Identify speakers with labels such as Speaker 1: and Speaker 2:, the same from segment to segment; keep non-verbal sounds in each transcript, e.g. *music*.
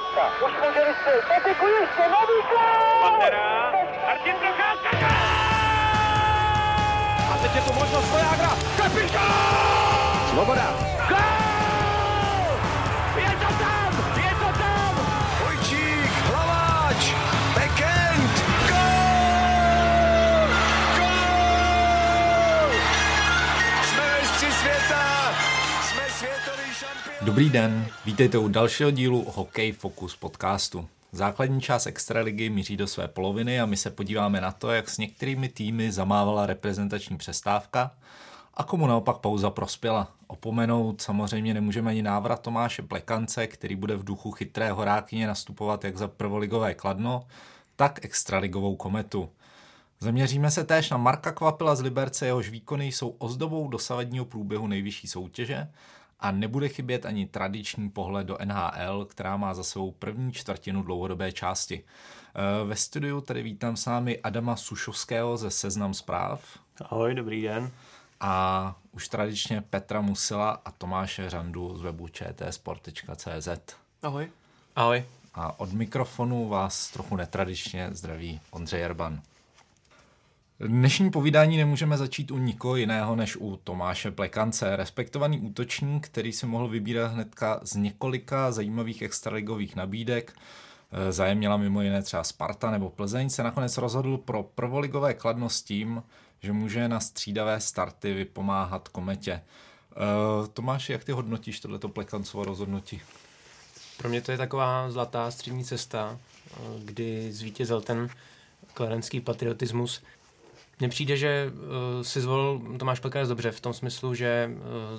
Speaker 1: Procházka. Už může vystřelit. Pepiku ještě, nový gol!
Speaker 2: Pantera, Martin Procházka,
Speaker 3: A teď je tu možnost Vojágra. Kapitán!
Speaker 4: Svoboda.
Speaker 5: Dobrý den, vítejte u dalšího dílu Hokej Focus podcastu. Základní část Extraligy míří do své poloviny a my se podíváme na to, jak s některými týmy zamávala reprezentační přestávka a komu naopak pauza prospěla. Opomenout samozřejmě nemůžeme ani návrat Tomáše Plekance, který bude v duchu chytré horákyně nastupovat jak za prvoligové Kladno, tak extraligovou kometu. Zaměříme se též na Marka Kvapila z Liberce, jehož výkony jsou ozdobou dosavadního průběhu nejvyšší soutěže a nebude chybět ani tradiční pohled do NHL, která má za svou první čtvrtinu dlouhodobé části. Eh, Ve studiu tady vítám s námi Adama Sušovského ze Seznam zpráv
Speaker 2: Ahoj, dobrý den.
Speaker 5: a už tradičně Petra Musila a Tomáše Řandu z webu čtsport.cz.
Speaker 6: Ahoj.
Speaker 2: Ahoj.
Speaker 5: A od mikrofonu vás trochu netradičně zdraví Ondřej Jerban. Dnešní povídání nemůžeme začít u nikoho jiného než u Tomáše Plekance, respektovaný útočník, který si mohl vybírat hnedka z několika zajímavých extraligových nabídek. Eh, Zájem měla mimo jiné třeba Sparta nebo Plzeň, se nakonec rozhodl pro prvoligové kladno s tím, že může na střídavé starty vypomáhat kometě. Eh, Tomáš, jak ty hodnotíš tohleto Plekancovo rozhodnutí?
Speaker 6: Pro mě to je taková zlatá střední cesta, eh, kdy zvítězil ten kladenský patriotismus. Mně přijde, že uh, si zvolil Tomáš Plekanec dobře v tom smyslu, že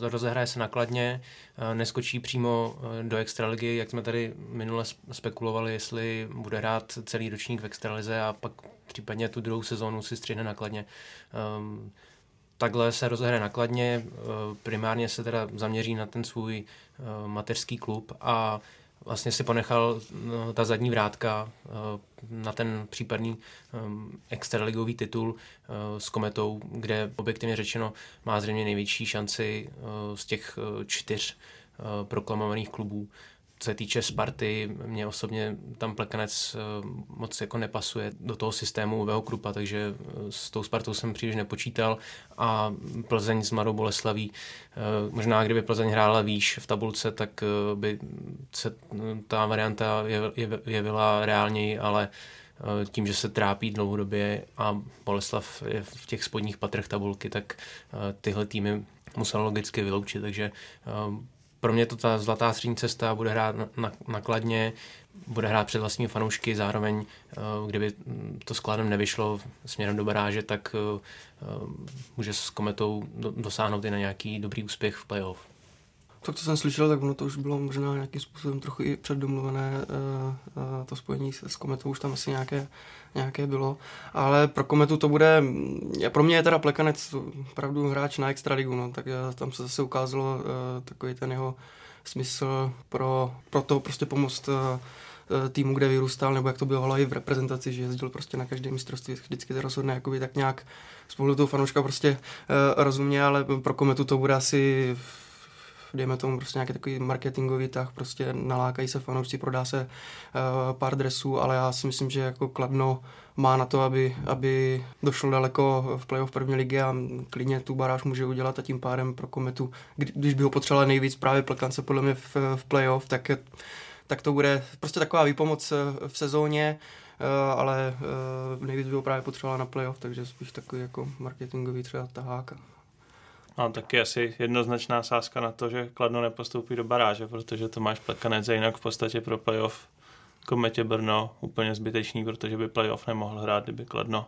Speaker 6: uh, rozehraje se nakladně, uh, neskočí přímo uh, do extraligy, jak jsme tady minule sp- spekulovali, jestli bude hrát celý ročník v extralize a pak případně tu druhou sezónu si střihne nakladně. Um, takhle se rozehraje nakladně, primárně se teda zaměří na ten svůj mateřský klub a vlastně si ponechal no, ta zadní vrátka uh, na ten případný um, extraligový titul uh, s Kometou, kde objektivně řečeno má zřejmě největší šanci uh, z těch čtyř proklamovaných klubů. Co se týče Sparty, mě osobně tam Plekanec uh, moc jako nepasuje do toho systému Uvého Krupa, takže uh, s tou Spartou jsem příliš nepočítal a Plzeň s Mladou Boleslaví. Uh, možná kdyby Plzeň hrála výš v tabulce, tak by se ta varianta jev- jev- jevila reálněji, ale tím, že se trápí dlouhodobě a Boleslav je v těch spodních patrech tabulky, tak tyhle týmy musel logicky vyloučit, takže pro mě to ta zlatá střední cesta bude hrát na- na- nakladně, bude hrát před vlastními fanoušky, zároveň uh, kdyby to skladem nevyšlo směrem do baráže, tak uh, uh, může s Kometou do- dosáhnout i na nějaký dobrý úspěch v playoff.
Speaker 7: Tak co jsem slyšel, tak ono to už bylo možná nějakým způsobem trochu i předdomluvené, eh, eh, to spojení s s Kometou už tam asi nějaké, nějaké bylo, ale pro Kometu to bude, mm, pro mě je teda Plekanec opravdu hráč na extraligu, no, tak eh, tam se zase ukázalo eh, takový ten jeho smysl pro, pro to prostě pomoct eh, týmu, kde vyrůstal, nebo jak to bylo i v reprezentaci, že jezdil prostě na každé mistrovství, vždycky to rozhodne jakoby tak nějak z pohledu toho fanouška prostě uh, rozumně, ale pro Kometu to bude asi dejme tomu prostě nějaký takový marketingový tah, prostě nalákají se fanoušci, prodá se uh, pár dresů, ale já si myslím, že jako Kladno má na to, aby, aby došlo daleko v playoff první ligy a klidně tu baráž může udělat a tím pádem pro Kometu, kdy, když by ho potřebovala nejvíc právě Plekance podle mě v, v playoff, tak, tak to bude prostě taková výpomoc eh, v sezóně, eh, ale nejvíc by ho právě potřebovala na playoff, takže spíš takový jako marketingový třeba tahák.
Speaker 2: A taky asi jednoznačná sázka na to, že Kladno nepostoupí do baráže, protože Tomáš Plekanec je jinak v podstatě pro playoff Kometě Brno úplně zbytečný, protože by playoff nemohl hrát, kdyby Kladno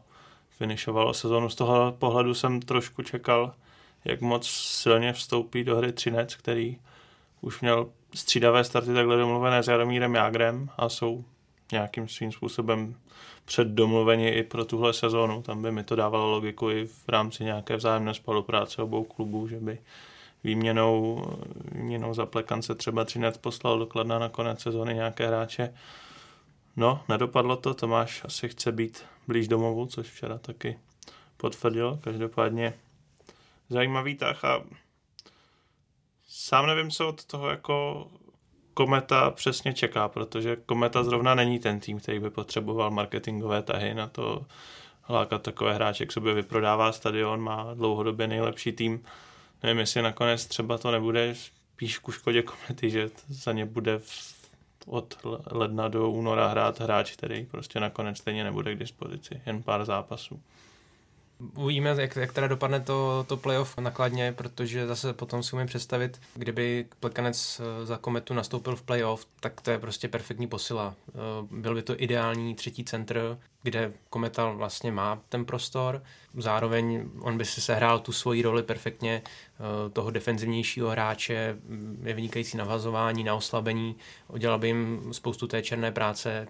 Speaker 2: finišovalo sezónu. Z toho pohledu jsem trošku čekal, jak moc silně vstoupí do hry Třinec, který už měl střídavé starty takhle domluvené s Jaromírem Jágrem a jsou nějakým svým způsobem předdomluveni i pro tuhle sezónu. Tam by mi to dávalo logiku i v rámci nějaké vzájemné spolupráce obou klubů, že by výměnou, výměnou za plekance třeba Třinec poslal do Kladna na konec sezóny nějaké hráče. No, nedopadlo to, Tomáš asi chce být blíž domovu, což včera taky potvrdil. Každopádně zajímavý tah a sám nevím, co od toho jako Kometa přesně čeká, protože Kometa zrovna není ten tým, který by potřeboval marketingové tahy na to lákat takové hráče k sobě, vyprodává stadion, má dlouhodobě nejlepší tým. Nevím, jestli nakonec třeba to nebude spíš ku škodě Komety, že za ně bude v, od ledna do února hrát hráč, který prostě nakonec stejně nebude k dispozici, jen pár zápasů.
Speaker 6: Uvidíme, jak, jak teda dopadne to, to playoff nakladně, protože zase potom si umím představit, kdyby Plekanec eh, za Kometu nastoupil v playoff, tak to je prostě perfektní posila. Eh, byl by to ideální třetí centr, kde Kometa vlastně má ten prostor. Zároveň on by si sehrál tu svoji roli perfektně eh, toho defenzivnějšího hráče, mm, je vynikající navazování, na oslabení, udělal by jim spoustu té černé práce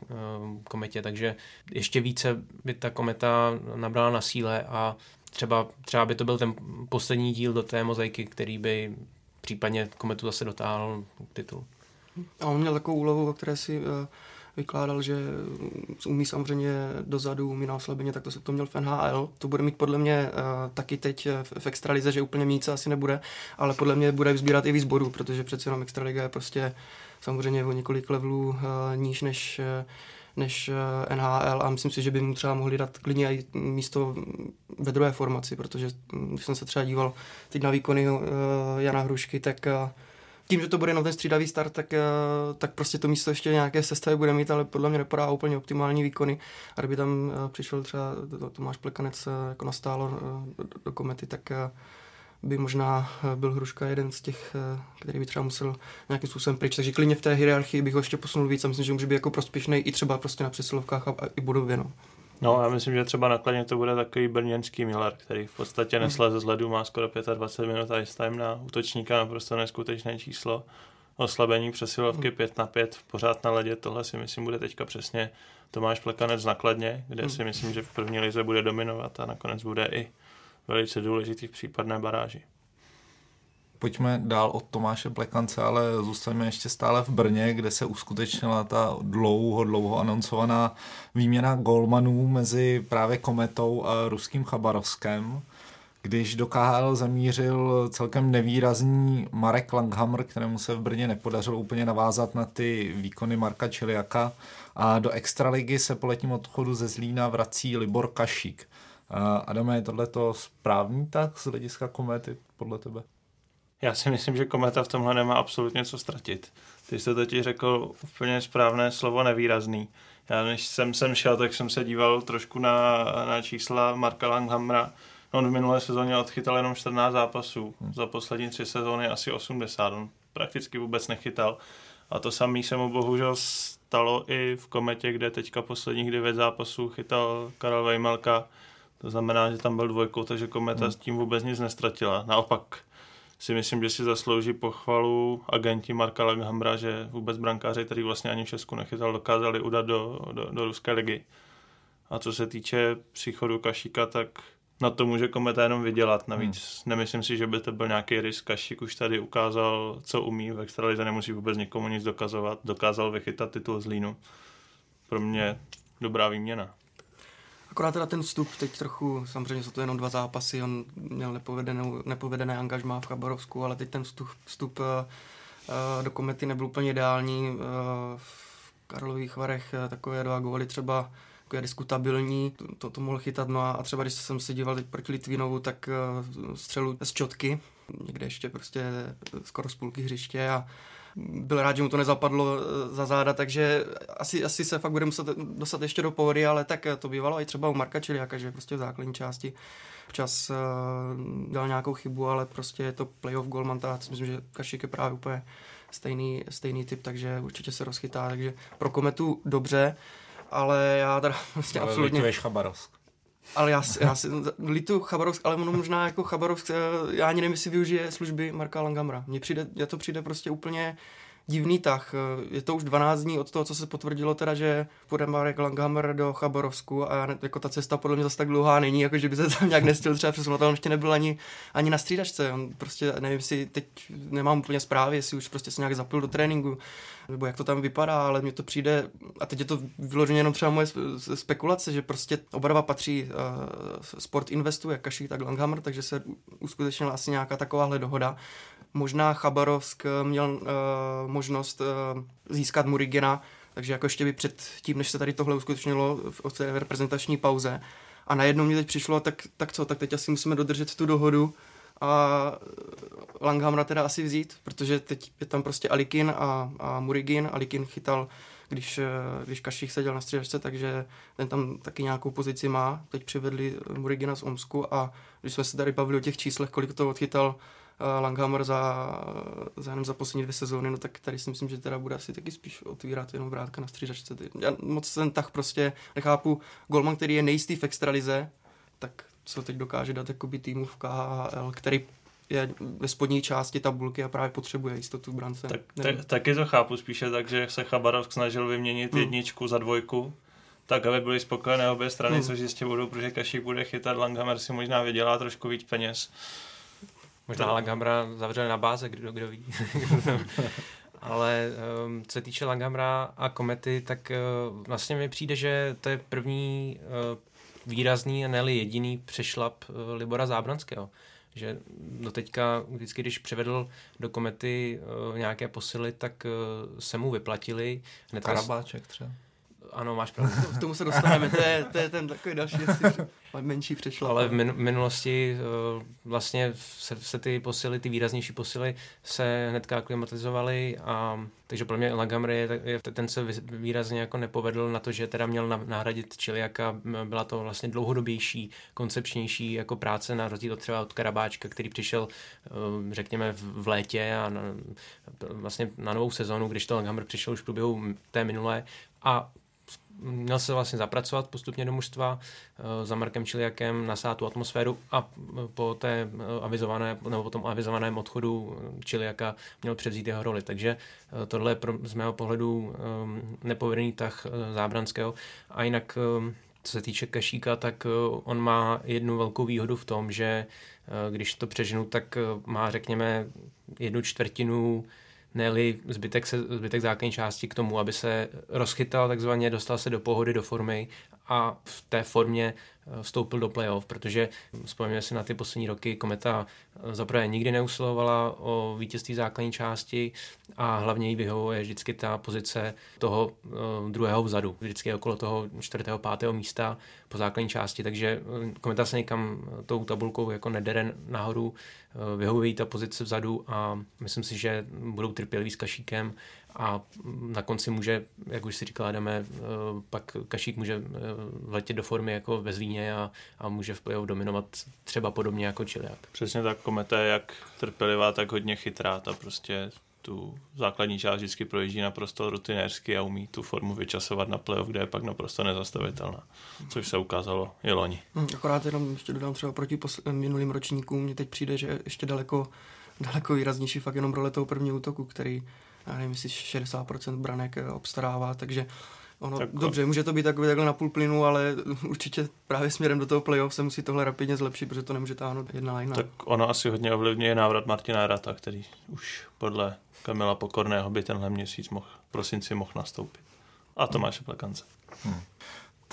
Speaker 6: Kometě, takže ještě více by ta Kometa nabrala na síle a třeba, třeba by to byl ten poslední díl do té mozaiky, který by případně Kometu zase dotáhl k titulu.
Speaker 7: A on měl takovou úlohu, o které si uh, vykládal, že umí samozřejmě dozadu, umí na oslabeně, tak to se to měl v NHL. To bude mít podle mě uh, taky teď v, v extralize, že úplně mít asi nebude, ale podle mě bude sbírat i víc bodů, protože přece jenom extraliga je prostě samozřejmě o několik levelů uh, níž než uh, než NHL a myslím si, že by mu třeba mohli dát klidně i místo ve druhé formaci, protože hm, když jsem se třeba díval teď na výkony Jana Hrušky, tak tím, že to bude jenom ten střídavý start, tak, eh, tak prostě to místo ještě nějaké sestavy bude mít, ale podle mě nepadá úplně optimální výkony. A kdyby tam eh, přišel třeba Tomáš Plekanec eh, jako nastálo do, do komety, tak by možná byl Hruška jeden z těch, který by třeba musel nějakým způsobem pryč. Takže klidně v té hierarchii bych ho ještě posunul víc a myslím, že může být jako prospěšný i třeba prostě na přesilovkách a, a i bodově. No.
Speaker 2: No, já myslím, že třeba nakladně to bude takový brněnský Miller, který v podstatě hmm. nesleze z ledu, má skoro 25 minut ice time na útočníka, naprosto neskutečné číslo. Oslabení přesilovky 5 hmm. na 5, pořád na ledě, tohle si myslím bude teďka přesně Tomáš Plekanec nakladně, kde hmm. si myslím, že v první lize bude dominovat a nakonec bude i velice důležitý v případné baráži
Speaker 5: pojďme dál od Tomáše Plekance, ale zůstaneme ještě stále v Brně, kde se uskutečnila ta dlouho, dlouho anoncovaná výměna golmanů mezi právě Kometou a ruským Chabarovskem když do KHL zamířil celkem nevýrazný Marek Langhammer, kterému se v Brně nepodařilo úplně navázat na ty výkony Marka Čiliaka a do extraligy se po letním odchodu ze Zlína vrací Libor Kašík. Adame, je tohle správný tak z hlediska komety podle tebe?
Speaker 2: Já si myslím, že Kometa v tomhle nemá absolutně co ztratit. Ty jsi totiž řekl úplně správné slovo nevýrazný. Já než jsem sem šel, tak jsem se díval trošku na, na čísla Marka Langhamra. On v minulé sezóně odchytal jenom 14 zápasů. Hmm. Za poslední tři sezóny asi 80. On prakticky vůbec nechytal. A to samý se mu bohužel stalo i v Kometě, kde teďka posledních 9 zápasů chytal Karel Vejmelka. To znamená, že tam byl dvojkou, takže Kometa hmm. s tím vůbec nic nestratila. Naopak si myslím, že si zaslouží pochvalu agenti Marka Langhambra, že vůbec brankáři, který vlastně ani v Česku nechytal, dokázali udat do, do, do ruské ligy. A co se týče příchodu Kašíka, tak na to může Kometa jenom vydělat. Navíc hmm. nemyslím si, že by to byl nějaký risk. Kašík už tady ukázal, co umí. V extralize nemusí vůbec nikomu nic dokazovat. Dokázal vychytat titul z Línu. Pro mě dobrá výměna.
Speaker 7: Akorát teda ten vstup teď trochu, samozřejmě jsou to jenom dva zápasy, on měl nepovedené, nepovedené angažmá v Chabarovsku, ale teď ten vstup, vstup uh, do komety nebyl úplně ideální. Uh, v Karlových Varech takové dva góly třeba je diskutabilní, to, to mohl chytat, no a třeba když jsem se díval teď proti Litvinovu, tak uh, střelu z čotky, někde ještě prostě skoro z půlky hřiště a byl rád, že mu to nezapadlo eh, za záda, takže asi, asi se fakt bude muset dostat ještě do pohody, ale tak to bývalo i třeba u Marka Čiliaka, že prostě v základní části včas uh, dal nějakou chybu, ale prostě je to playoff golman, já si myslím, že Kašik je právě úplně stejný, stejný typ, takže určitě se rozchytá, takže pro Kometu dobře, ale já teda *laughs* vlastně ale absolutně...
Speaker 5: Chabarovsk.
Speaker 7: Ale já, já si litu Chabarovsk, ale ono možná jako Chabarovsk, eh, já ani nevím, jestli využije služby Marka Langamra. Mně přijde, mně to přijde prostě úplně divný tah. Je to už 12 dní od toho, co se potvrdilo teda, že půjde Marek Langhammer do Chabarovsku a jako ta cesta podle mě zase tak dlouhá není, jako že by se tam nějak nestil třeba přesunout, on ještě nebyl ani, ani na střídačce. On prostě, nevím, si teď nemám úplně zprávy, jestli už prostě se nějak zapil do tréninku, nebo jak to tam vypadá, ale mně to přijde, a teď je to vyloženě jenom třeba moje spekulace, že prostě oba dva patří, uh, Sport investuje, Kaší tak Langhammer, takže se uskutečnila asi nějaká takováhle dohoda možná Chabarovsk měl uh, možnost uh, získat Murigina, takže jako ještě by před tím, než se tady tohle uskutečnilo v té reprezentační pauze. A najednou mi teď přišlo, tak, tak co, tak teď asi musíme dodržet tu dohodu a Langhamra teda asi vzít, protože teď je tam prostě Alikin a, a Murigin. Alikin chytal, když, když Kašich seděl na střídačce, takže ten tam taky nějakou pozici má. Teď přivedli Murigina z Omsku a když jsme se tady bavili o těch číslech, kolik to odchytal Langhammer za, za jenom za poslední dvě sezóny, no tak tady si myslím, že teda bude asi taky spíš otvírat jenom vrátka na střídačce. Já moc ten tah prostě nechápu. Golman, který je nejistý v extralize, tak co teď dokáže dát jakoby týmu v KHL, který je ve spodní části tabulky a právě potřebuje jistotu v brance.
Speaker 2: Tak, tak, taky to chápu spíše tak, že se Chabarovsk snažil vyměnit hmm. jedničku za dvojku, tak aby byly spokojené obě strany, hmm. což jistě budou, protože Kašík bude chytat, Langhammer si možná vydělá trošku víc peněz.
Speaker 6: Možná Langhamra zavřeli na báze, kdo, kdo ví. *laughs* Ale um, co se týče Langhamra a Komety, tak uh, vlastně mi přijde, že to je první uh, výrazný a ne jediný přešlap uh, Libora Zábranského. Že do teďka, vždycky, když převedl do komety uh, nějaké posily, tak uh, se mu vyplatili.
Speaker 5: Hned Karabáček třeba
Speaker 6: ano, máš pravdu.
Speaker 7: K tomu se dostaneme, to je, to je ten takový další menší přešlo.
Speaker 6: Ale v min- minulosti uh, vlastně se, se ty posily, ty výraznější posily se hnedka aklimatizovaly a takže pro mě Lagamry je, je, ten se výrazně jako nepovedl na to, že teda měl nahradit Čiliaka, byla to vlastně dlouhodobější, koncepčnější jako práce na rozdíl od třeba od Karabáčka, který přišel uh, řekněme v, létě a na, vlastně na novou sezonu, když to Lagamr přišel už v průběhu té minulé a měl se vlastně zapracovat postupně do mužstva eh, za Markem Čiliakem, nasát tu atmosféru a po té eh, avizované, nebo po tom avizovaném odchodu Čiliaka měl převzít jeho roli. Takže eh, tohle je pro, z mého pohledu nepovedený tah Zábranského. A jinak co se týče Kašíka, tak on má jednu velkou výhodu v tom, že když to přeženu, tak má řekněme jednu čtvrtinu ne zbytek, se, zbytek základní části k tomu, aby se rozchytal takzvaně, dostal se do pohody, do formy a v té formě eh, vstoupil do playoff, protože vzpomněme si na ty poslední roky, Kometa eh, zaprvé nikdy neusilovala o vítězství základní části a hlavně jí vyhovuje vždycky ta pozice toho uh, druhého vzadu, vždycky okolo toho čtvrtého, pátého místa po základní části, takže Kometa se někam tou tabulkou jako nedere nahoru, vyhovuje ta pozice vzadu a myslím si, že budou trpěliví s Kašíkem a na konci může, jak už si říkala, jdeme, eh, pak Kašík může letět do formy jako ve Zlíně a, a může v playoff dominovat třeba podobně jako Čiliak.
Speaker 2: Přesně tak, Kometa je jak trpělivá, tak hodně chytrá, ta prostě tu základní část vždycky projíždí naprosto rutinérsky a umí tu formu vyčasovat na playoff, kde je pak naprosto nezastavitelná, což se ukázalo i loni.
Speaker 7: Hmm, akorát jenom ještě dodám třeba proti minulým ročníkům, mně teď přijde, že ještě daleko, daleko výraznější fakt jenom role toho prvního útoku, který já nevím, jestli 60% branek eh, obstarává, takže ono, tak, dobře, může to být takový takhle na půl plynu, ale *laughs* určitě právě směrem do toho playoff se musí tohle rapidně zlepšit, protože to nemůže táhnout jedna line.
Speaker 2: Tak ono asi hodně ovlivňuje návrat Martina Rata, který už podle Kamila Pokorného by tenhle měsíc mohl, prosinci mohl nastoupit. A Tomáše Plekance. Hmm.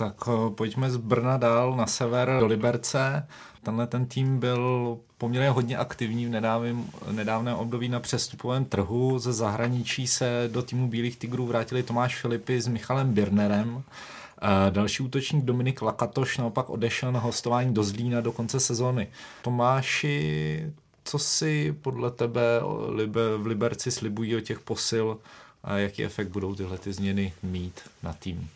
Speaker 5: Tak eh, pojďme z Brna dál na sever do Liberce. Tenhle ten tým byl poměrně hodně aktivní v nedávném, nedávném období na přestupovém trhu. Ze zahraničí se do týmu Bílých tigrů vrátili Tomáš Filipy s Michalem Birnerem. Eh, další útočník Dominik Lakatoš naopak odešel na hostování do Zlína do konce sezóny. Tomáši, co si podle tebe v Liberci slibují o těch posil a jaký efekt budou tyhle ty změny mít na tým?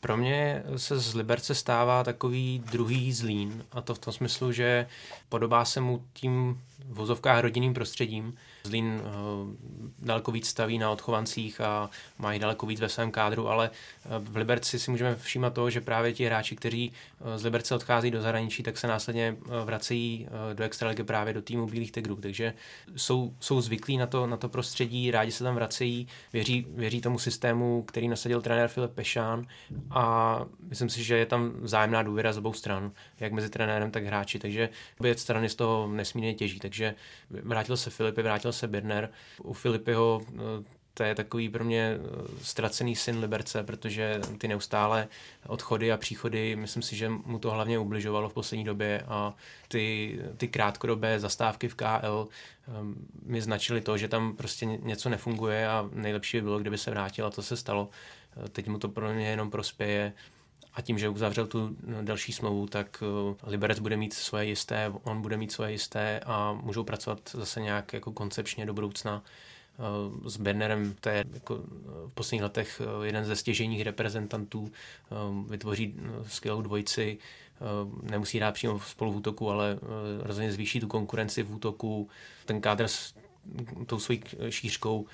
Speaker 6: Pro mě se z Liberce stává takový druhý zlín a to v tom smyslu, že podobá se mu tím vozovkách rodinným prostředím. Zlín uh, daleko víc staví na odchovancích a mají daleko víc ve svém kádru, ale uh, v Liberci si můžeme všímat toho, že právě ti hráči, kteří uh, z Liberce odchází do zahraničí, tak se následně vracejí do extraligy právě do týmu Bílých tigrů. Takže jsou, jsou zvyklí na to, na to prostředí, rádi se tam vracejí, věří, věří tomu systému, který nasadil trenér Filip Pešán a myslím si, že je tam vzájemná důvěra z obou stran, jak mezi trenérem, tak hráči. Takže obě strany z toho nesmírně těží. Takže vrátil se Filipy, vrátil se Birner. U Filipyho eh, to je takový pro mě ztracený syn Liberce, protože ty neustále odchody a příchody, myslím si, že mu to hlavně ubližovalo v poslední době a ty, ty krátkodobé zastávky v KL um, mi značily to, že tam prostě něco nefunguje a nejlepší by bylo, kdyby se vrátil a to se stalo. Teď mu to pro mě jenom prospěje a tím, že uzavřel tu no, další smlouvu, tak uh, Liberec bude mít svoje jisté, on bude mít svoje jisté a můžou pracovat zase nějak jako koncepčně do budoucna. Uh, s Bernerem, to je jako uh, v posledních letech jeden ze stěžejních reprezentantů, vytvoří skvělou dvojici, nemusí hrát přímo spolu v útoku, ale rozhodně zvýší tu konkurenci v útoku. Ten kádr s tou svojí šířkou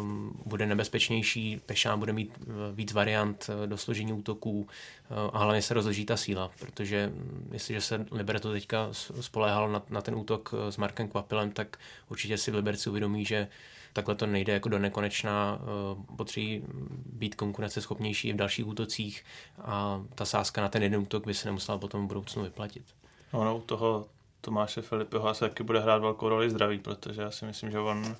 Speaker 6: um, bude nebezpečnější, Pešán bude mít uh, víc variant uh, do složení útoků uh, a hlavně se rozloží ta síla, protože mm, jestliže se Liberto teďka spoléhal na, na ten útok s Markem Kvapilem, tak určitě si Liberci uvědomí, že takhle to nejde jako do nekonečna, potřebují být konkurenceschopnější v dalších útocích a ta sázka na ten jeden útok by se nemusela potom v budoucnu vyplatit.
Speaker 2: No, no u toho Tomáše Filipiho asi taky bude hrát velkou roli zdraví, protože já si myslím, že on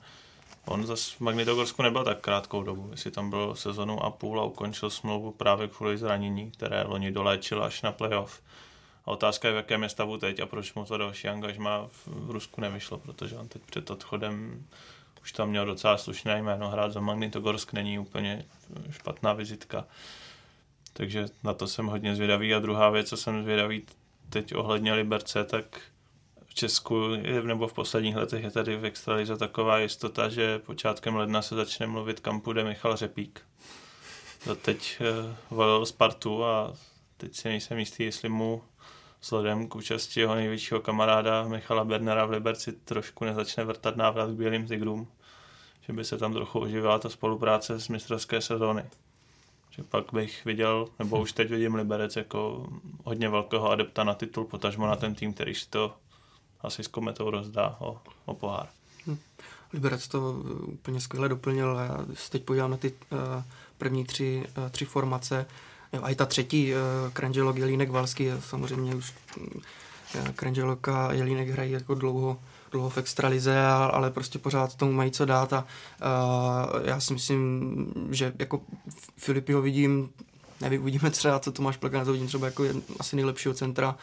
Speaker 2: On zase v Magnitogorsku nebyl tak krátkou dobu, jestli tam byl sezonu a půl a ukončil smlouvu právě kvůli zranění, které loni doléčil až na playoff. A otázka je, v jakém je stavu teď a proč mu to další angažma v Rusku nevyšlo, protože on teď před odchodem už tam měl docela slušné jméno. Hrát za Magnitogorsk není úplně špatná vizitka. Takže na to jsem hodně zvědavý. A druhá věc, co jsem zvědavý teď ohledně Liberce, tak Česku nebo v posledních letech je tady v extralize taková jistota, že počátkem ledna se začne mluvit, kam půjde Michal Řepík. Teď eh, volil Spartu a teď si nejsem jistý, jestli mu vzhledem k účasti jeho největšího kamaráda Michala Bernera v Liberci trošku nezačne vrtat návrat k Bílým tigrům. Že by se tam trochu oživila ta spolupráce z mistrovské sezóny. Že pak bych viděl, nebo už teď vidím Liberec jako hodně velkého adepta na titul, potažmo na ten tým, který si to asi s kometou rozdá o, o pohár. Hm.
Speaker 7: Liberec to uh, úplně skvěle doplnil. Já se teď podívám na ty uh, první tři, uh, tři formace. Jo, a i ta třetí, uh, Krangelok, Jelínek, Valský, samozřejmě už uh, a Jelínek hrají jako dlouho, dlouho v extralize, ale prostě pořád tomu mají co dát a uh, já si myslím, že jako Filipiho vidím, nevím, uvidíme třeba, co Tomáš Plekanec, vidím třeba jako asi nejlepšího centra Eh,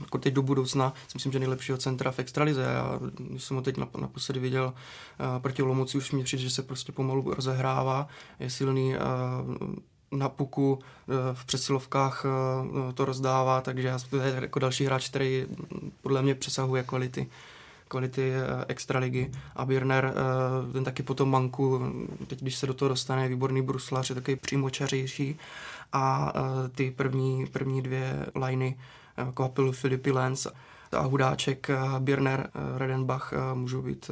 Speaker 7: jako teď do budoucna, si myslím, že nejlepšího centra v extralize. Já, jsem ho teď naposledy viděl uh, proti Lomoci, už mi přijde, že se prostě pomalu rozehrává, je silný uh, na puku, v přesilovkách to rozdává, takže to je jako další hráč, který podle mě přesahuje kvality kvality extraligy. A Birner, ten taky po tom manku, teď když se do toho dostane, je výborný bruslař, je takový přímočařejší. A ty první, první dvě liney Kvapil, Filipy Lenz a Hudáček, Birner, Redenbach můžou být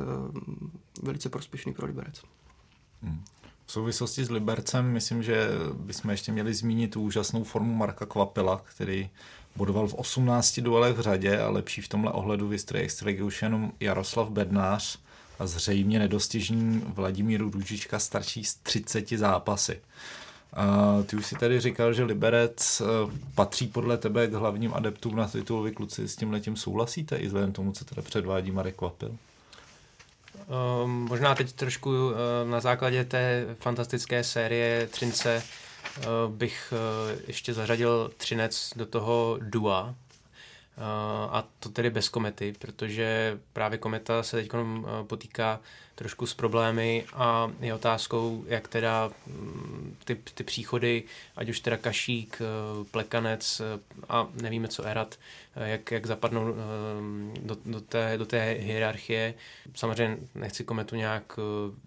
Speaker 7: velice prospěšný pro Liberec.
Speaker 5: Hmm. V souvislosti s Libercem myslím, že bychom ještě měli zmínit tu úžasnou formu Marka Kvapila, který bodoval v 18 duelech v řadě a lepší v tomhle ohledu vystry extraligy už jenom Jaroslav Bednář a zřejmě nedostižný Vladimír Růžička starší z 30 zápasy. A ty už si tady říkal, že Liberec eh, patří podle tebe k hlavním adeptům na titulový kluci. S tím letím souhlasíte i vzhledem tomu, co teda předvádí Marek Kvapil?
Speaker 6: Um, možná teď trošku uh, na základě té fantastické série Třince uh, bych ještě zařadil Třinec do toho dua, a to tedy bez komety, protože právě kometa se teď potýká trošku s problémy a je otázkou, jak teda mm, ty, ty příchody, ať už teda Kašík, eh, Plekanec eh, a nevíme co Erat, eh, jak, jak zapadnou do, do, té, do té hierarchie. Samozřejmě nechci kometu nějak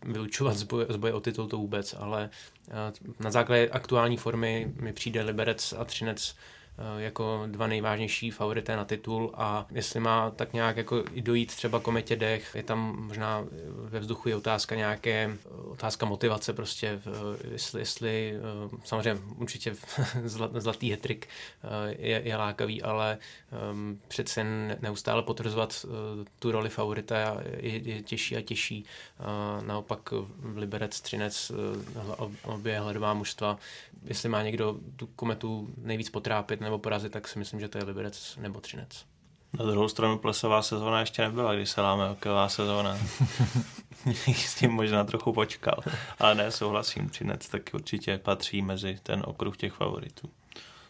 Speaker 6: vylučovat z boje, z boje o titul to vůbec, ale na základě aktuální formy mi přijde Liberec a Třinec Eh, jako dva nejvážnější favorité na titul a jestli má tak nějak jako dojít třeba kometě dech, je tam možná ve vzduchu je otázka nějaké, otázka motivace prostě, jestli, jestli eh, samozřejmě určitě *laughs* zlatý hetrik eh, je, je lákavý, ale um, přece neustále potvrzovat tu roli favorita je, je těžší a těžší. Naopak v Liberec, Třinec, obě hledová mužstva, jestli má někdo tu kometu nejvíc potrápit nebo porazit, tak si myslím, že to je Liberec nebo Třinec.
Speaker 2: Na druhou stranu plesová sezóna ještě nebyla, když se láme hokejová sezóna. *laughs* s tím možná trochu počkal. Ale ne, souhlasím, Třinec taky určitě patří mezi ten okruh těch favoritů.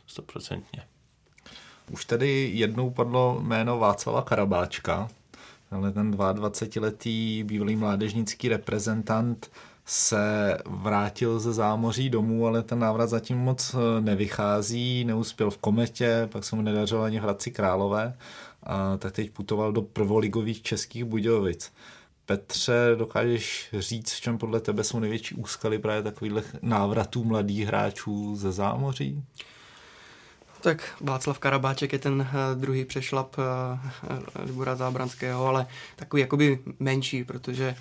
Speaker 2: Stoprocentně.
Speaker 5: Už tady jednou padlo jméno Václava Karabáčka, ale ten 22-letý bývalý mládežnický reprezentant se vrátil ze zámoří domů, ale ten návrat zatím moc nevychází, neuspěl v Kometě, pak se mu nedařilo ani v Hradci Králové, a tak teď putoval do prvoligových českých Budějovic. Petře, dokážeš říct, v čem podle tebe jsou největší úskaly právě takových návratů mladých hráčů ze zámoří?
Speaker 7: Tak Václav Karabáček je ten uh, druhý přešlap uh, Libora Zábranského, ale takový jakoby menší, protože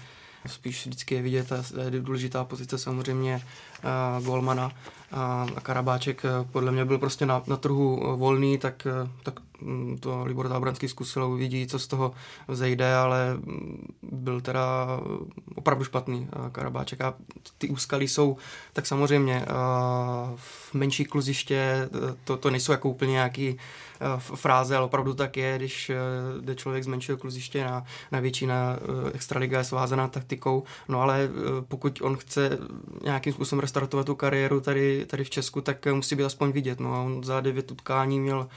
Speaker 7: spíš vždycky je vidět, je důležitá pozice samozřejmě uh, Golmana. A, Karabáček podle mě byl prostě na, na trhu volný, tak, tak mm, to Libor Zábranský zkusil uvidí, co z toho zejde, ale mm, byl teda opravdu špatný Karabáček. A ty úskalí jsou, tak samozřejmě v menší kluziště to, to nejsou jako úplně nějaký fráze, ale opravdu tak je, když jde člověk z menšího kluziště na, na větší, na extraliga je svázaná taktikou, no ale pokud on chce nějakým způsobem restartovat tu kariéru tady, tady v Česku, tak musí být aspoň vidět, no a on za devět utkání měl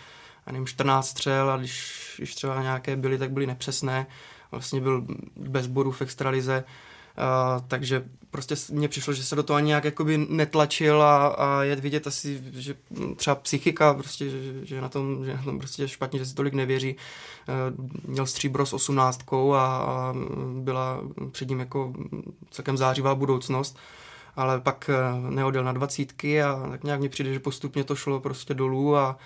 Speaker 7: já nevím, 14 střel a když, když třeba nějaké byly, tak byly nepřesné. Vlastně byl bez bodů v extralize, uh, takže prostě mně přišlo, že se do toho ani nějak jakoby netlačil a, a je vidět asi, že třeba psychika, prostě, že, že, na tom, že na tom prostě špatně, že si tolik nevěří. Uh, měl stříbro s osmnáctkou a, a byla před ním jako celkem zářivá budoucnost ale pak neodjel na dvacítky a tak nějak mi přijde, že postupně to šlo prostě dolů a,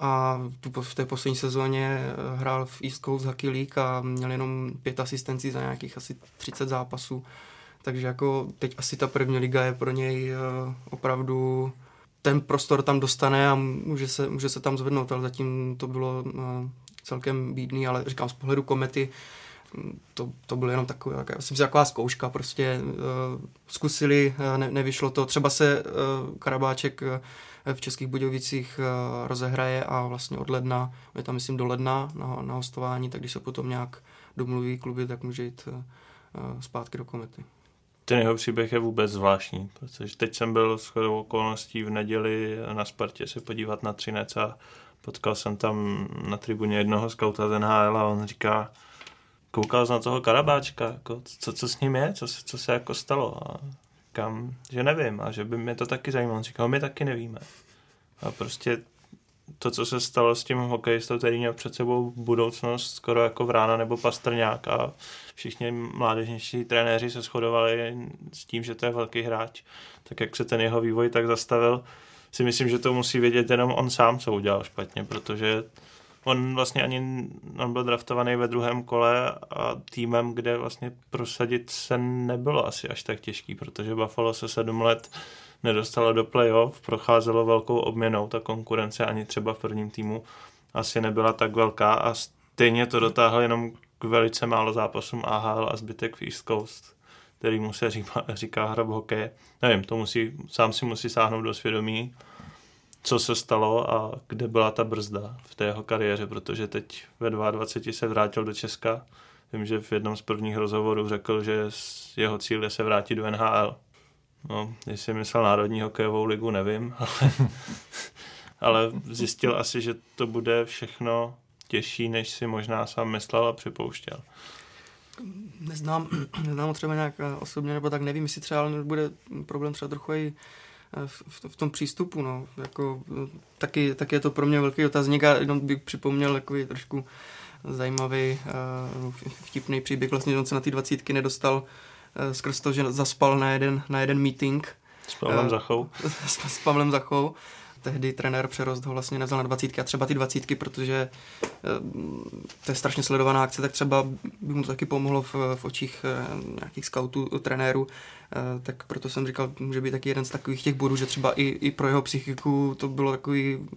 Speaker 7: a v té poslední sezóně eh, hrál v East Coast Hockey League a měl jenom pět asistencí za nějakých asi 30 zápasů. Takže jako teď asi ta první liga je pro něj eh, opravdu ten prostor tam dostane a může se, může se tam zvednout, ale zatím to bylo eh, celkem bídný, ale říkám z pohledu komety to, to bylo jenom taková, jaká, myslím si, taková zkouška, prostě uh, zkusili, uh, ne, nevyšlo to, třeba se uh, Karabáček uh, v Českých Budějovicích eh, rozehraje a vlastně od ledna, je tam myslím do ledna na, na hostování, tak když se potom nějak domluví kluby, tak může jít eh, eh, zpátky do komety.
Speaker 2: Ten jeho příběh je vůbec zvláštní, protože teď jsem byl s chodou okolností v neděli na Spartě se podívat na Třinec a potkal jsem tam na tribuně jednoho skauta z NHL a on říká, koukal na toho Karabáčka, jako, co, co s ním je, co, co se jako stalo. A říkám, že nevím a že by mě to taky zajímalo. On říkal, my taky nevíme. A prostě to, co se stalo s tím hokejistou, který měl před sebou budoucnost skoro jako Vrána nebo Pastrňák a všichni mládežnější trenéři se shodovali s tím, že to je velký hráč. Tak jak se ten jeho vývoj tak zastavil, si myslím, že to musí vědět jenom on sám, co udělal špatně, protože on vlastně ani, on byl draftovaný ve druhém kole a týmem, kde vlastně prosadit se nebylo asi až tak těžký, protože Buffalo se sedm let nedostalo do playoff, procházelo velkou obměnou, ta konkurence ani třeba v prvním týmu asi nebyla tak velká a stejně to dotáhl jenom k velice málo zápasům AHL a zbytek v East Coast, který mu se říká, říká hra v hokeje. Nevím, to musí, sám si musí sáhnout do svědomí co se stalo a kde byla ta brzda v té jeho kariéře, protože teď ve 22 se vrátil do Česka. Vím, že v jednom z prvních rozhovorů řekl, že jeho cíl je se vrátit do NHL. No, jestli myslel Národní hokejovou ligu, nevím, *laughs* ale, ale zjistil asi, že to bude všechno těžší, než si možná sám myslel a připouštěl.
Speaker 7: Neznám, *clears throat* neznám třeba nějak osobně, nebo tak nevím, jestli třeba bude problém třeba trochu i v, v tom přístupu, no, jako, taky, taky je to pro mě velký otazník a jenom bych připomněl takový trošku zajímavý uh, vtipný příběh, vlastně on se na ty dvacítky nedostal uh, skrz to, že zaspal na jeden, na jeden meeting.
Speaker 2: S Pavlem uh, Zachou.
Speaker 7: S, *laughs* s Pavlem Zachou tehdy trenér Přerost ho vlastně nevzal na dvacítky a třeba ty dvacítky, protože eh, to je strašně sledovaná akce, tak třeba by mu to taky pomohlo v, v očích eh, nějakých scoutů, trenérů, eh, tak proto jsem říkal, může být taky jeden z takových těch bodů, že třeba i, i pro jeho psychiku to bylo takový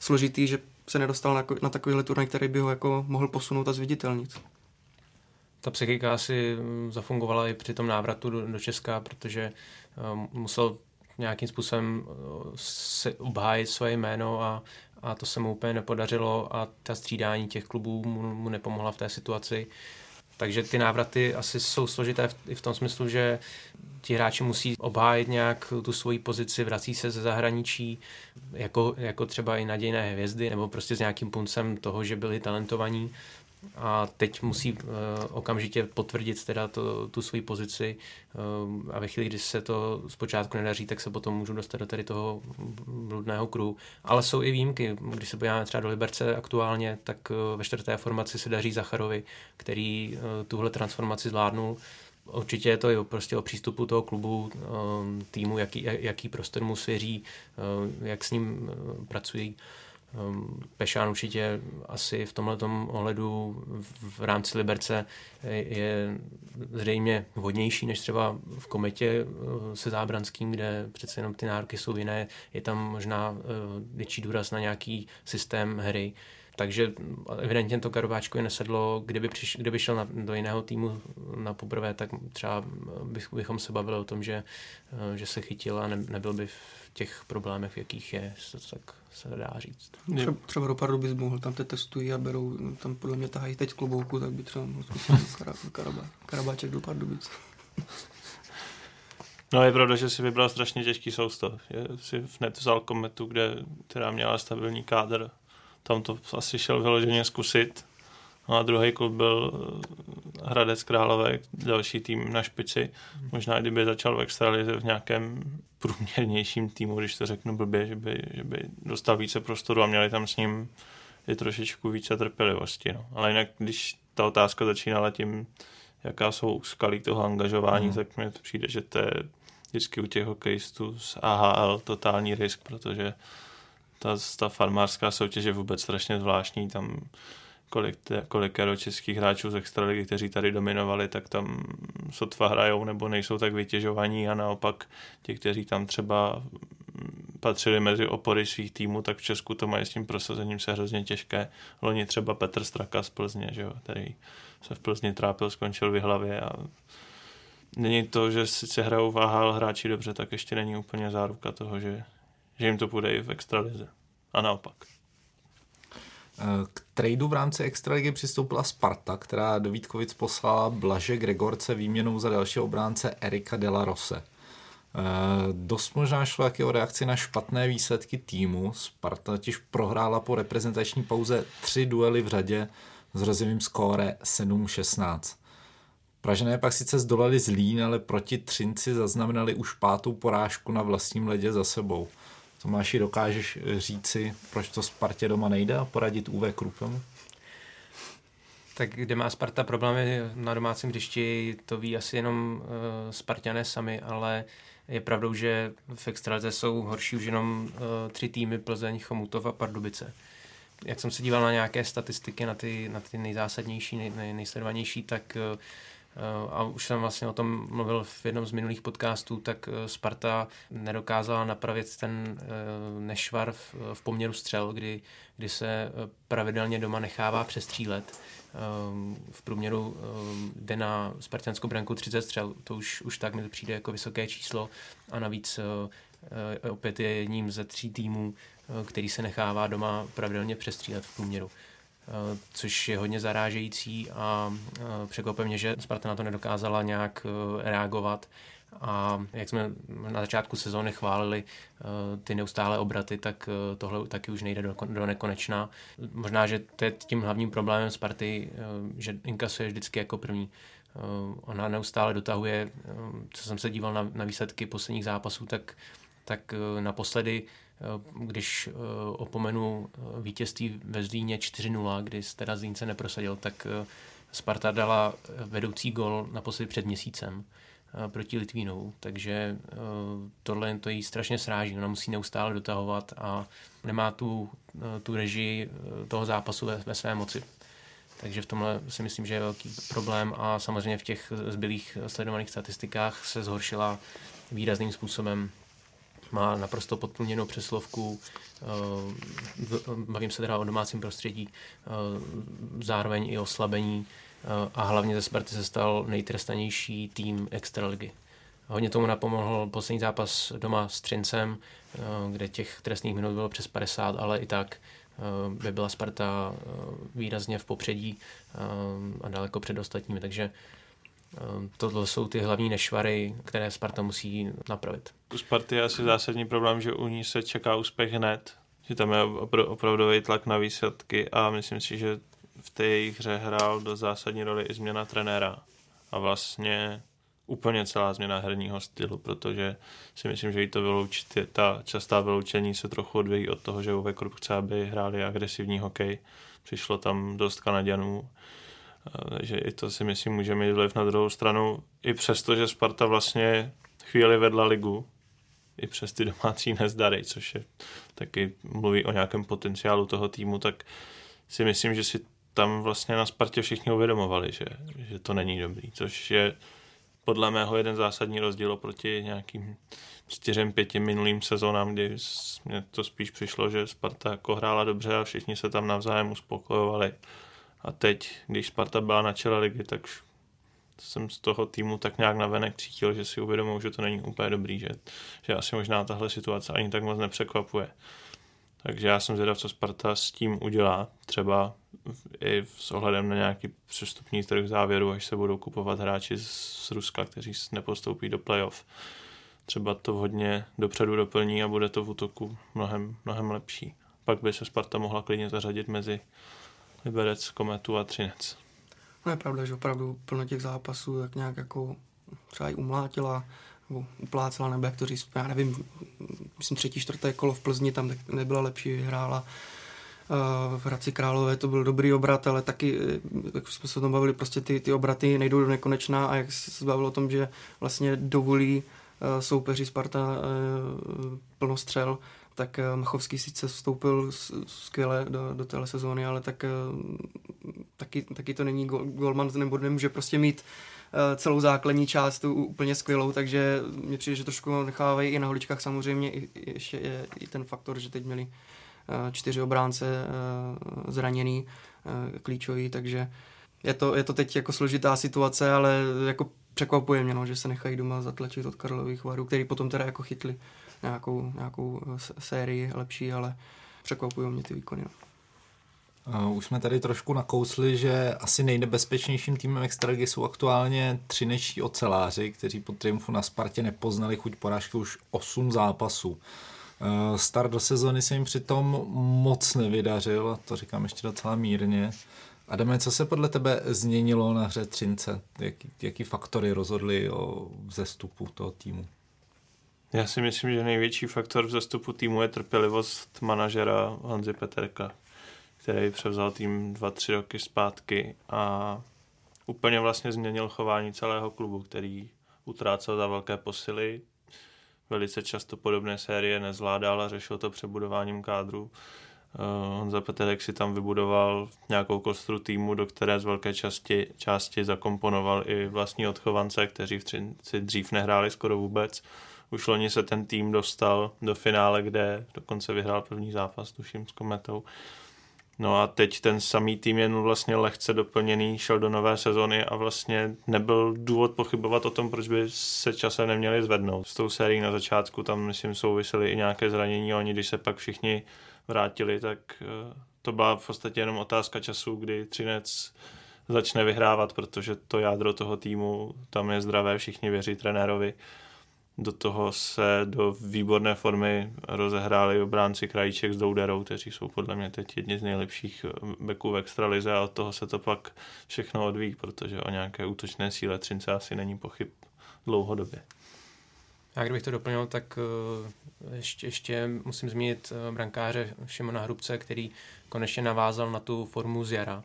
Speaker 7: složitý, že se nedostal na, na takovýhle turnaj, který by ho jako mohl posunout a zviditelnit.
Speaker 6: Ta psychika asi zafungovala i při tom návratu do, do Česka, protože um, musel nějakým způsobem se obhájit svoje jméno a, a to se mu úplně nepodařilo a ta střídání těch klubů mu, mu nepomohla v té situaci. Takže ty návraty asi jsou složité v, i v tom smyslu, že ti hráči musí obhájit nějak tu svoji pozici, vrací se ze zahraničí, jako, jako třeba i nadějné hvězdy, nebo prostě s nějakým puncem toho, že byli talentovaní a teď musí uh, okamžitě potvrdit teda to, tu svoji pozici uh, a ve chvíli, kdy se to zpočátku nedaří, tak se potom můžu dostat do tady toho bludného kruhu. Ale jsou i výjimky. Když se podíváme třeba do Liberce aktuálně, tak uh, ve čtvrté formaci se daří Zacharovi, který uh, tuhle transformaci zvládnul. Určitě je to i prostě o přístupu toho klubu, týmu, jaký, jaký prostor mu svěří, jak s ním pracují. Ehm, Pešán určitě asi v tomhle ohledu v rámci Liberce je zřejmě vhodnější než třeba v Kometě eh, se Zábranským, kde přece jenom ty nároky jsou jiné. Je tam možná eh, větší důraz na nějaký systém hry. Takže evidentně to Karobáčko je nesedlo. Kdyby, přiš, kdyby šel na, do jiného týmu na poprvé, tak třeba bych, bychom se bavili o tom, že, eh, že se chytil a ne, nebyl by těch problémech, v jakých je, tak se dá říct.
Speaker 7: Třeba, třeba do Pardubis mohl, tam te testují a berou, tam podle mě tahají teď klobouku, tak by třeba mohl zkusit *laughs* karabá, karabáček do Pardubic.
Speaker 2: No je pravda, že si vybral strašně těžký soustav. Je, si hned vzal kometu, kde, která měla stabilní kádr. Tam to asi šel vyloženě zkusit. No a druhý klub byl eh, Hradec Králové, další tým na špici. Možná kdyby začal v extralize v nějakém průměrnějším týmu, když to řeknu blbě, že by, že by dostal více prostoru a měli tam s ním i trošičku více trpělivosti. No. Ale jinak, když ta otázka začínala tím, jaká jsou skalí toho angažování, mm. tak mi přijde, že to je vždycky u těch hokejistů z AHL totální risk, protože ta, ta farmářská soutěž je vůbec strašně zvláštní, tam kolik, kolikero českých hráčů z extraligy, kteří tady dominovali, tak tam sotva hrajou nebo nejsou tak vytěžovaní a naopak ti, kteří tam třeba patřili mezi opory svých týmů, tak v Česku to mají s tím prosazením se hrozně těžké. Loni třeba Petr Straka z Plzně, že jo, který se v Plzni trápil, skončil v hlavě a není to, že sice hrajou váhal hráči dobře, tak ještě není úplně záruka toho, že, že jim to půjde i v extralize. A naopak.
Speaker 5: K tradu v rámci Extraligy přistoupila Sparta, která do Vítkovic poslala Blaže Gregorce výměnou za dalšího obránce Erika Dela Rose. E, dost možná šlo taky o reakci na špatné výsledky týmu. Sparta totiž prohrála po reprezentační pauze tři duely v řadě s rozjevým skóre 7-16. Pražené pak sice zdolali Zlín, ale proti Třinci zaznamenali už pátou porážku na vlastním ledě za sebou. Tomáši, dokážeš říci, proč to Spartě doma nejde a poradit UV Krupemu?
Speaker 6: Tak kde má Sparta problémy na domácím hřišti, to ví asi jenom uh, Spartané sami, ale je pravdou, že v extralize jsou horší už jenom uh, tři týmy Plzeň, Chomutov a Pardubice. Jak jsem se díval na nějaké statistiky, na ty, na ty nejzásadnější, nej, nej, nejsledovanější, tak uh, Eh, a už jsem vlastně o tom mluvil v jednom z minulých podcastů, tak eh, Sparta nedokázala napravit ten eh, nešvar v poměru střel, kdy, kdy se pravidelně doma nechává přestřílet. V průměru jde na spartanskou branku 30 střel, to už, už tak mi to přijde jako vysoké číslo a navíc opět je jedním ze tří týmů, který se nechává doma pravidelně přestřílet v průměru. Eh, což je hodně zarážející a eh, překvapuje mě, že Sparta na to nedokázala nějak eh, reagovat. A jak jsme na začátku sezóny chválili ty neustále obraty, tak tohle taky už nejde do, nekonečna. Možná, že to je tím hlavním problémem Sparty, že inkasuje vždycky jako první. Ona neustále dotahuje, co jsem se díval na, na výsledky posledních zápasů, tak, tak naposledy když eh, opomenu eh, vítězství ve Zlíně 4-0, kdy teda Zlín se neprosadil, tak Sparta dala vedoucí gol naposledy před měsícem proti Litvínou, takže tohle to jí strašně sráží. Ona musí neustále dotahovat a nemá tu, tu režii toho zápasu ve, ve své moci. Takže v tomhle si myslím, že je velký problém a samozřejmě v těch zbylých sledovaných statistikách se zhoršila výrazným způsobem má naprosto podplněnou přeslovku, eh, bavím se teda o domácím prostředí, eh, zároveň i oslabení eh, a hlavně ze Sparty se stal nejtrestanější tým Extraligy. Hodně tomu napomohl poslední zápas doma s Trincem, kde těch trestných minut bylo přes 50, ale i tak by byla Sparta výrazně v popředí a daleko před ostatními, takže tohle jsou ty hlavní nešvary, které Sparta musí napravit.
Speaker 2: U Sparty je asi zásadní problém, že u ní se čeká úspěch hned, že tam je opravdový tlak na výsledky a myslím si, že v té jejich hře hrál do zásadní roli i změna trenéra. A vlastně úplně celá změna herního stylu, protože si myslím, že i to vyloučit, ta častá vyloučení se trochu odvíjí od toho, že Uwe Krupp chce, aby hráli agresivní hokej. Přišlo tam dost Kanaděnů, takže i to si myslím může mít vliv na druhou stranu. I přesto, že Sparta vlastně chvíli vedla ligu, i přes ty domácí nezdary, což je taky mluví o nějakém potenciálu toho týmu, tak si myslím, že si tam vlastně na Spartě všichni uvědomovali, že, že to není dobrý, což je podle mého jeden zásadní rozdíl oproti nějakým čtyřem, pěti minulým sezónám, kdy mě to spíš přišlo, že Sparta jako hrála dobře a všichni se tam navzájem uspokojovali. A teď, když Sparta byla na čele ligy, tak jsem z toho týmu tak nějak navenek cítil, že si uvědomil, že to není úplně dobrý, že, že asi možná tahle situace ani tak moc nepřekvapuje. Takže já jsem zvědav, co Sparta s tím udělá, třeba i s ohledem na nějaký přestupní trh závěru, až se budou kupovat hráči z Ruska, kteří nepostoupí do playoff. Třeba to hodně dopředu doplní a bude to v útoku mnohem, mnohem lepší. Pak by se Sparta mohla klidně zařadit mezi Liberec, Kometu a Třinec.
Speaker 7: No je pravda, že opravdu plno těch zápasů tak nějak jako třeba i umlátila, nebo uplácela, nebo jak to říct, já nevím, myslím třetí, čtvrté kolo v Plzni tam nebyla lepší, vyhrála. Eh, v Hradci Králové to byl dobrý obrat, ale taky, eh, jak jsme se o tom bavili, prostě ty, ty obraty nejdou do nekonečná a jak se bavilo o tom, že vlastně dovolí eh, soupeři Sparta plnostřel, tak Machovský sice vstoupil skvěle do, do téhle sezóny, ale tak taky, taky to není golman, nebo nemůže prostě mít celou základní část úplně skvělou, takže mě přijde, že trošku nechávají i na holičkách samozřejmě i, ještě je i ten faktor, že teď měli čtyři obránce zraněný, klíčový, takže je to, je to teď jako složitá situace, ale jako překvapuje mě, no, že se nechají doma zatlačit od Karlových varů, který potom teda jako chytli nějakou, nějakou sérii lepší, ale překvapují mě ty výkony. No.
Speaker 5: Už jsme tady trošku nakousli, že asi nejnebezpečnějším týmem Extraligy jsou aktuálně třineční oceláři, kteří po triumfu na Spartě nepoznali chuť porážky už 8 zápasů. Uh, start do sezony se jim přitom moc nevydařil, to říkám ještě docela mírně. Adame, co se podle tebe změnilo na hře Třince? Jaký, jaký faktory rozhodly o vzestupu toho týmu?
Speaker 2: Já si myslím, že největší faktor vzestupu týmu je trpělivost manažera Honzy Peterka, který převzal tým dva, tři roky zpátky a úplně vlastně změnil chování celého klubu, který utrácel za velké posily, velice často podobné série nezvládal a řešil to přebudováním kádru. Uh, Honza Peterek si tam vybudoval nějakou kostru týmu, do které z velké části, části zakomponoval i vlastní odchovance, kteří v Třinci dřív nehráli skoro vůbec. Už loni se ten tým dostal do finále, kde dokonce vyhrál první zápas, tuším, s Kometou. No a teď ten samý tým je vlastně lehce doplněný, šel do nové sezony a vlastně nebyl důvod pochybovat o tom, proč by se časem neměli zvednout. S tou sérií na začátku tam, myslím, souvisely i nějaké zranění a oni, když se pak všichni vrátili, tak eh, to byla v podstatě jenom otázka času, kdy Třinec začne vyhrávat, protože to jádro toho týmu tam je zdravé, všichni věří trenérovi do toho se do výborné formy rozehráli obránci Krajíček s Douderou, kteří jsou podle mě teď jedni z nejlepších beků v extralize a od toho se to pak všechno odvíjí, protože o nějaké útočné síle Třince asi není pochyb dlouhodobě.
Speaker 6: Já kdybych to doplnil, tak eh, ještě, ještě musím zmínit eh, brankáře Šimona Hrubce, který konečně navázal na tu formu z jara,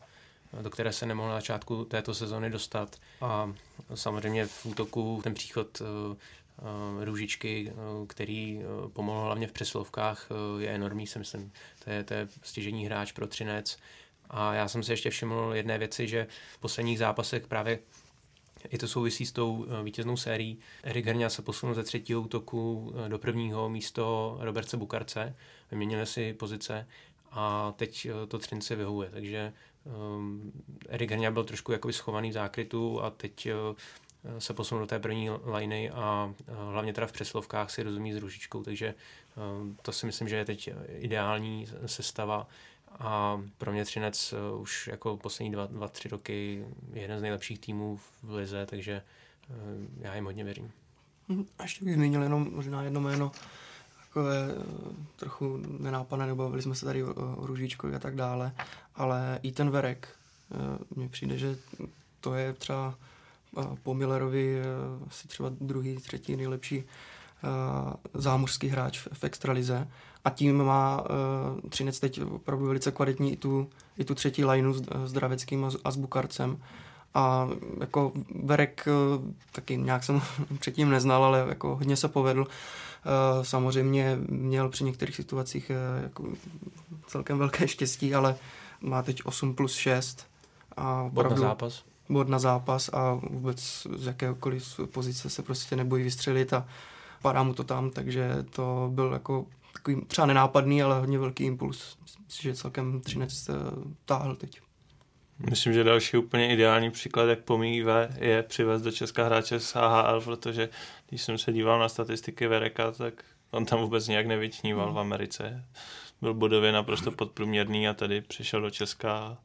Speaker 6: do které se nemohl na začátku této sezony dostat. A samozřejmě v útoku ten příchod eh, Eh, Růžičky, eh, který eh, pomohl hlavně v přeslovkách, je enormní, si myslím. To je, to je stěžení hráč pro Třinec. A já jsem se ještě všiml jedné věci, že v posledních zápasech právě i to souvisí s tou vítěznou sérií. Erik Herňa se posunul ze třetího útoku do prvního místo Roberce Bukarce. Vyměnili si pozice a teď to Třince vyhovuje. Takže um, Erik Herňa byl trošku jakoby schovaný v zákrytu a teď eh, se posunout do té první liney a hlavně teda v přeslovkách si rozumí s Ružičkou, takže to si myslím, že je teď ideální sestava a pro mě Třinec už jako poslední dva, dva, tři roky je jeden z nejlepších týmů v lize, takže já jim hodně věřím.
Speaker 7: Mhm. A ještě bych zmínil jenom možná jedno jméno, takové trochu nenápadné, nebo bavili jsme se tady o, o Ružičkovi a tak dále, ale i ten Verek, mně přijde, že to je třeba po Millerovi asi třeba druhý, třetí nejlepší zámořský hráč v extralize a tím má uh, Třinec teď opravdu velice kvalitní i tu, i tu třetí lineu s, s Draveckým a, a s Bukarcem. A jako Verek uh, taky nějak jsem *laughs* předtím neznal, ale jako hodně se povedl. Uh, samozřejmě měl při některých situacích uh, jako celkem velké štěstí, ale má teď 8 plus 6. A
Speaker 6: bod na zápas.
Speaker 7: Bod na zápas a vůbec z jakéhokoliv pozice se prostě nebojí vystřelit a padá mu to tam, takže to byl jako takový třeba nenápadný, ale hodně velký impuls. Myslím, že celkem Třinec táhl teď.
Speaker 2: Myslím, že další úplně ideální příklad, jak pomíve, je přivést do Česka hráče z AHL, protože když jsem se díval na statistiky Vereka, tak on tam vůbec nějak nevyčníval v Americe. Byl bodově naprosto podprůměrný a tady přišel do Česka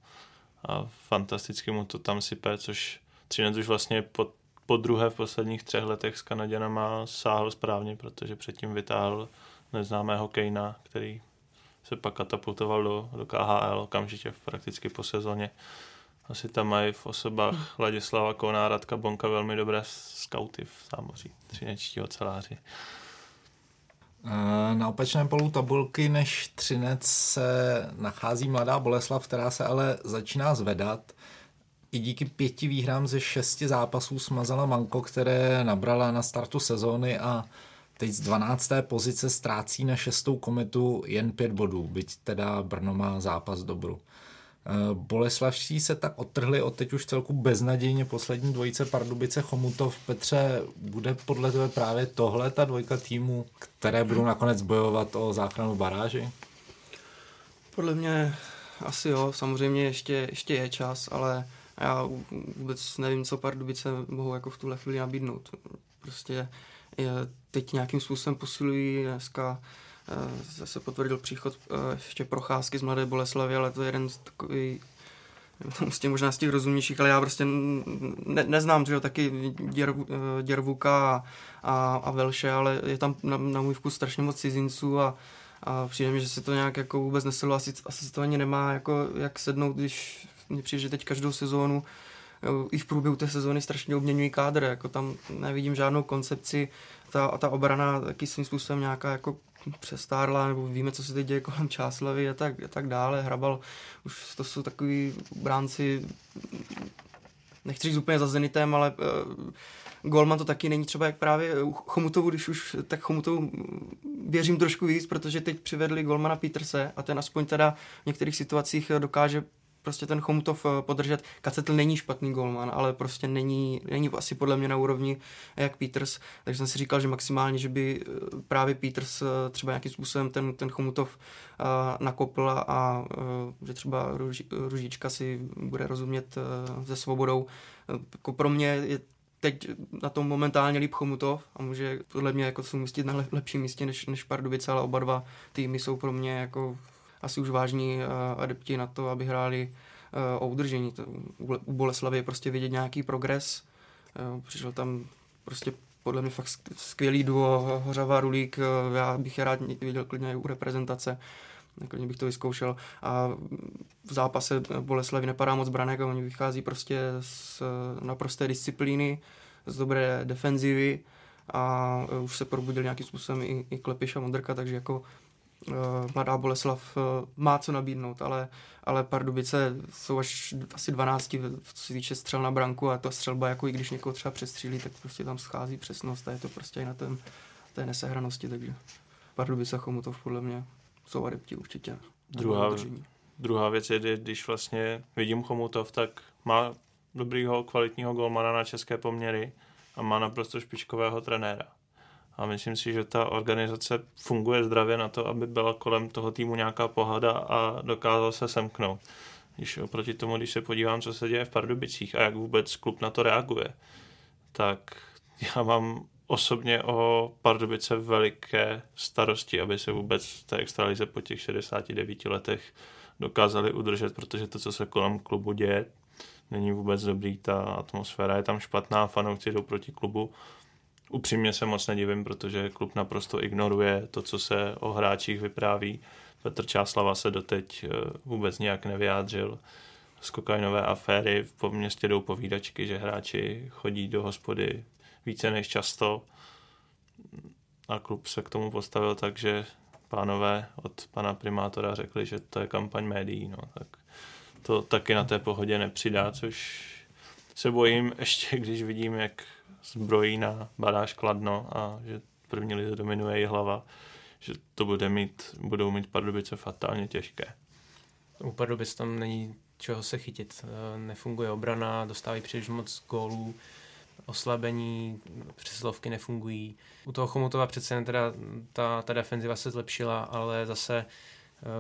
Speaker 2: a fantasticky mu to tam sype, což Třinec už vlastně po, po druhé v posledních třech letech s Kanaděnama sáhl správně, protože předtím vytáhl neznámého Kejna, který se pak katapultoval do, do KHL okamžitě prakticky po sezóně. Asi tam mají v osobách Ladislava Koná, Radka Bonka velmi dobré skauty v zámoří, třinečtí oceláři.
Speaker 5: Na opačném polu tabulky než Třinec se nachází mladá Boleslav, která se ale začíná zvedat. I díky pěti výhrám ze šesti zápasů smazala Manko, které nabrala na startu sezóny a teď z 12. pozice ztrácí na šestou kometu jen pět bodů, byť teda Brno má zápas dobru. Eh, Boleslavští se tak odtrhli od teď už celku beznadějně poslední dvojice Pardubice Chomutov. Petře, bude podle tebe právě tohle ta dvojka týmu, které budou nakonec bojovat o záchranu baráži?
Speaker 7: Podle mě asi jo, samozřejmě ještě, ještě je čas, ale já vůbec nevím, co Pardubice mohou jako v tuhle chvíli nabídnout. Prostě teď nějakým způsobem posilují. Dneska eh, zase potvrdil příchod eh, ještě procházky z Mladé Boleslavy, ale to je jeden z takový *laughs* prostě možná z těch rozumnějších, ale já prostě ne, neznám, že jo, taky děr, eh, Děrvuka a, a, Velše, ale je tam na, na můj vkus strašně moc cizinců a, a přijde mi, že se to nějak jako vůbec neselo, asi, asi to ani nemá jako jak sednout, když mě přijde, že teď každou sezónu i v průběhu té sezóny strašně obměňují kádr, jako tam nevidím žádnou koncepci, ta, ta obrana taky svým způsobem nějaká jako přestárla, nebo víme, co se teď děje kolem Čáslavy a tak, a tak dále. Hrabal, už to jsou takový bránci, nechci říct úplně za Zenitem, ale uh, Golman to taky není třeba jak právě u Chomutovu, když už tak Chomutovu věřím trošku víc, protože teď přivedli Golmana Peterse a ten aspoň teda v některých situacích dokáže prostě ten Chomutov eh, podržet. Kacetl není špatný golman, ale prostě není, není asi podle mě na úrovni jak Peters, takže jsem si říkal, že maximálně, že by eh, právě Peters eh, třeba nějakým způsobem ten, ten Chomutov nakopl a že třeba Ružička si bude rozumět se svobodou. Jako pro mě je teď na tom momentálně líp Chomutov a může podle mě jako se umístit na lepším místě než, než Pardubice, ale oba dva týmy jsou pro mě jako asi už vážní uh, adepti na to, aby hráli uh, o udržení. U Boleslavy je prostě vidět nějaký progres. Uh, přišel tam prostě podle mě fakt skvělý duo Hořava Rulík, já bych je rád viděl klidně i u reprezentace. Klidně bych to vyzkoušel. A v zápase Boleslavy nepadá moc branek a oni vychází prostě z naprosté disciplíny, z dobré defenzivy a už se probudil nějakým způsobem i, i Klepiš a Modrka, takže jako Eh, Mladá Boleslav eh, má co nabídnout, ale, ale Pardubice jsou až asi 12, co se týče střel na branku a ta střelba, jako i když někoho třeba přestřílí, tak prostě tam schází přesnost a je to prostě i na tém, té nesehranosti, takže Pardubice a Chomutov podle mě jsou adepti určitě.
Speaker 2: Druhá, druhá věc je, když vlastně vidím Chomutov, tak má dobrýho, kvalitního golmana na české poměry a má naprosto špičkového trenéra a myslím si, že ta organizace funguje zdravě na to, aby byla kolem toho týmu nějaká pohoda a dokázal se semknout. Když oproti tomu, když se podívám, co se děje v Pardubicích a jak vůbec klub na to reaguje, tak já mám osobně o Pardubice veliké starosti, aby se vůbec té extralize po těch 69 letech dokázali udržet, protože to, co se kolem klubu děje, není vůbec dobrý, ta atmosféra je tam špatná, fanoušci jdou proti klubu. Upřímně se moc nedivím, protože klub naprosto ignoruje to, co se o hráčích vypráví. Petr Čáslava se doteď eh, vůbec nějak nevyjádřil. Z kokainové aféry po městě jdou povídačky, že hráči chodí do hospody více než často. A klub se k tomu postavil tak, že pánové od pana primátora řekli, že to je kampaň médií. No, tak to taky na té pohodě nepřidá, což se bojím ještě, když vidím, jak zbrojí na baráž Kladno a že první lize dominuje její hlava, že to bude mít, budou mít Pardubice fatálně těžké.
Speaker 6: U Pardubic tam není čeho se chytit. Eh, nefunguje obrana, dostávají příliš moc gólů, oslabení, přeslovky nefungují. U toho Chomutova přece teda ta, ta defenziva se zlepšila, ale zase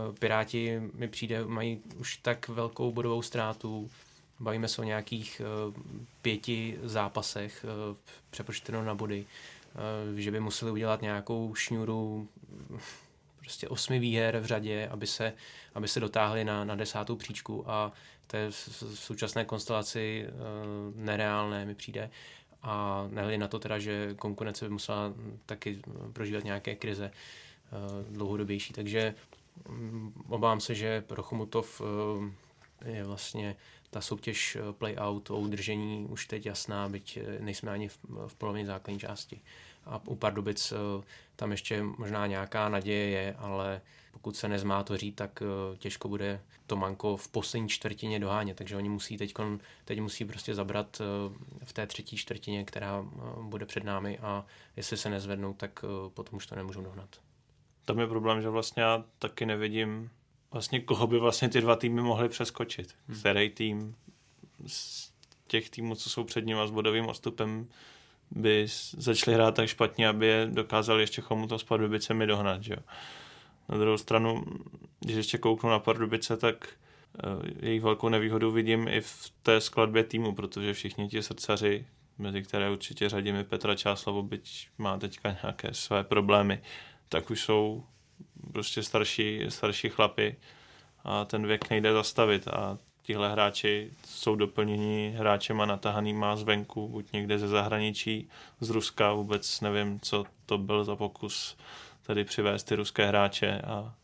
Speaker 6: uh, Piráti mi přijde, mají už tak velkou bodovou ztrátu. Bavíme se o nějakých uh, pěti zápasech uh, přepočteno na body. Uh, že by museli udělat nějakou šňůru prostě osmi výher v řadě, aby se, aby se dotáhli na, na desátou příčku a to je v současné konstelaci nereálné, mi přijde. A nehledě na to teda, že konkurence by musela taky prožívat nějaké krize uh, dlouhodobější. Takže um, obávám se, že pro Chomutov je vlastně ta soutěž play-out o udržení už teď jasná, byť nejsme ani v, v polovině základní části. A u Pardubic tam ještě možná nějaká naděje je, ale pokud se nezmátoří, tak eh, těžko bude to manko v poslední čtvrtině dohánět, takže oni musí teď, teď musí prostě zabrat eh, v té třetí čtvrtině, která eh, bude před námi a jestli se nezvednou, tak potom už to nemůžou dohnat.
Speaker 2: Tam je problém, že vlastně já taky nevidím vlastně koho by vlastně ty dva týmy mohly přeskočit. Hmm. Který tým z těch týmů, co jsou před ním a s bodovým odstupem by začali hrát tak špatně, aby je dokázali ještě to s Pardubicemi dohnat. Že jo. Na druhou stranu, když ještě kouknu na Pardubice, tak eh, jejich velkou nevýhodu vidím i v té skladbě týmu, protože všichni ti srdcaři, mezi které určitě řadíme Petra Čáslavu, byť má teďka nějaké své problémy, tak už jsou prostě starší, starší chlapy a ten věk nejde zastavit a tihle hráči jsou doplněni hráčema natahanýma zvenku, buď někde ze zahraničí, z Ruska, vůbec nevím, co to byl za pokus tady přivést ty ruské hráče a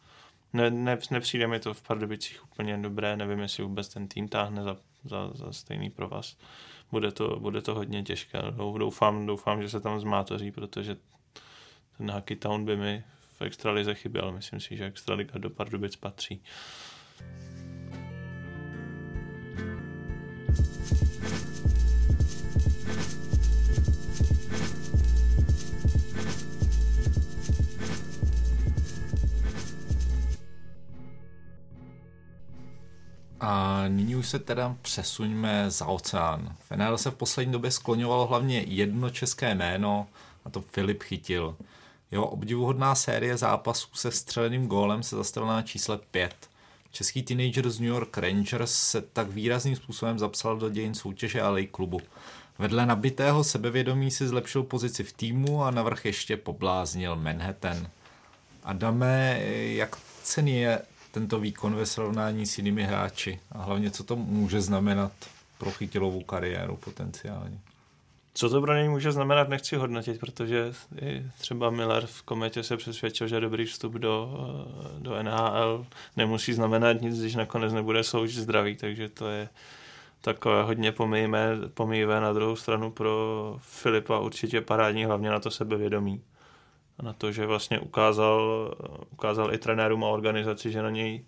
Speaker 2: ne, ne, nepřijde mi to v Pardubicích úplně dobré, nevím, jestli vůbec ten tým táhne za, za, za stejný provaz. Bude to, bude to hodně těžké. Doufám, doufám, že se tam zmátoří, protože ten Hockey Town by mi v extralize chyběl. Myslím si, že extraliga do Pardubic patří.
Speaker 5: A nyní už se teda přesuňme za oceán. V se v poslední době skloňovalo hlavně jedno české jméno, a to Filip Chytil. Jeho obdivuhodná série zápasů se střeleným gólem se zastavila na čísle 5. Český teenager z New York Rangers se tak výrazným způsobem zapsal do dějin soutěže a klubu. Vedle nabitého sebevědomí si zlepšil pozici v týmu a navrch ještě pobláznil Manhattan. Adame, jak cený je tento výkon ve srovnání s jinými hráči a hlavně co to může znamenat pro chytilovou kariéru potenciálně.
Speaker 2: Co to pro něj může znamenat, nechci hodnotit, protože třeba Miller v kometě se přesvědčil, že dobrý vstup do, do NHL nemusí znamenat nic, když nakonec nebude sloužit zdraví, takže to je takové hodně pomíjivé na druhou stranu pro Filipa určitě parádní, hlavně na to sebevědomí na to, že vlastně ukázal, ukázal i trenérům a organizaci, že na něj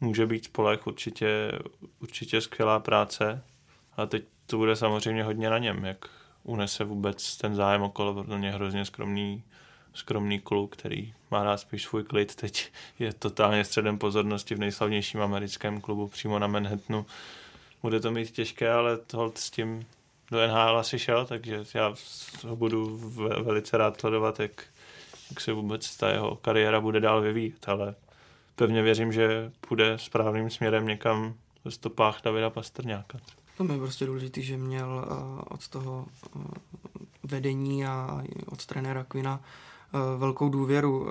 Speaker 2: může být spolech určitě, určitě skvělá práce. A teď to bude samozřejmě hodně na něm, jak unese vůbec ten zájem okolo, protože je hrozně skromný, skromný kluk, který má rád spíš svůj klid. Teď je totálně středem pozornosti v nejslavnějším americkém klubu přímo na Manhattanu. Bude to mít těžké, ale tohle s tím do NHL asi šel, takže já ho budu velice rád sledovat, jak, jak se vůbec ta jeho kariéra bude dál vyvíjet, ale pevně věřím, že půjde správným směrem někam ve stopách Davida Pastrňáka.
Speaker 7: Tam je prostě důležité, že měl uh, od toho uh, vedení a od trenéra Quina uh, velkou důvěru.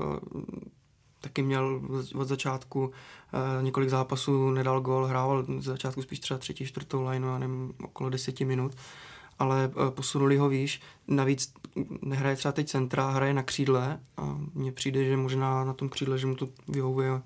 Speaker 7: Taky měl od začátku několik zápasů, nedal gol, hrával z začátku spíš třeba třetí, čtvrtou lineu, já nevím, okolo deseti minut, ale posunuli ho výš. Navíc nehraje třeba teď centra, hraje na křídle a mně přijde, že možná na tom křídle, že mu to vyhovuje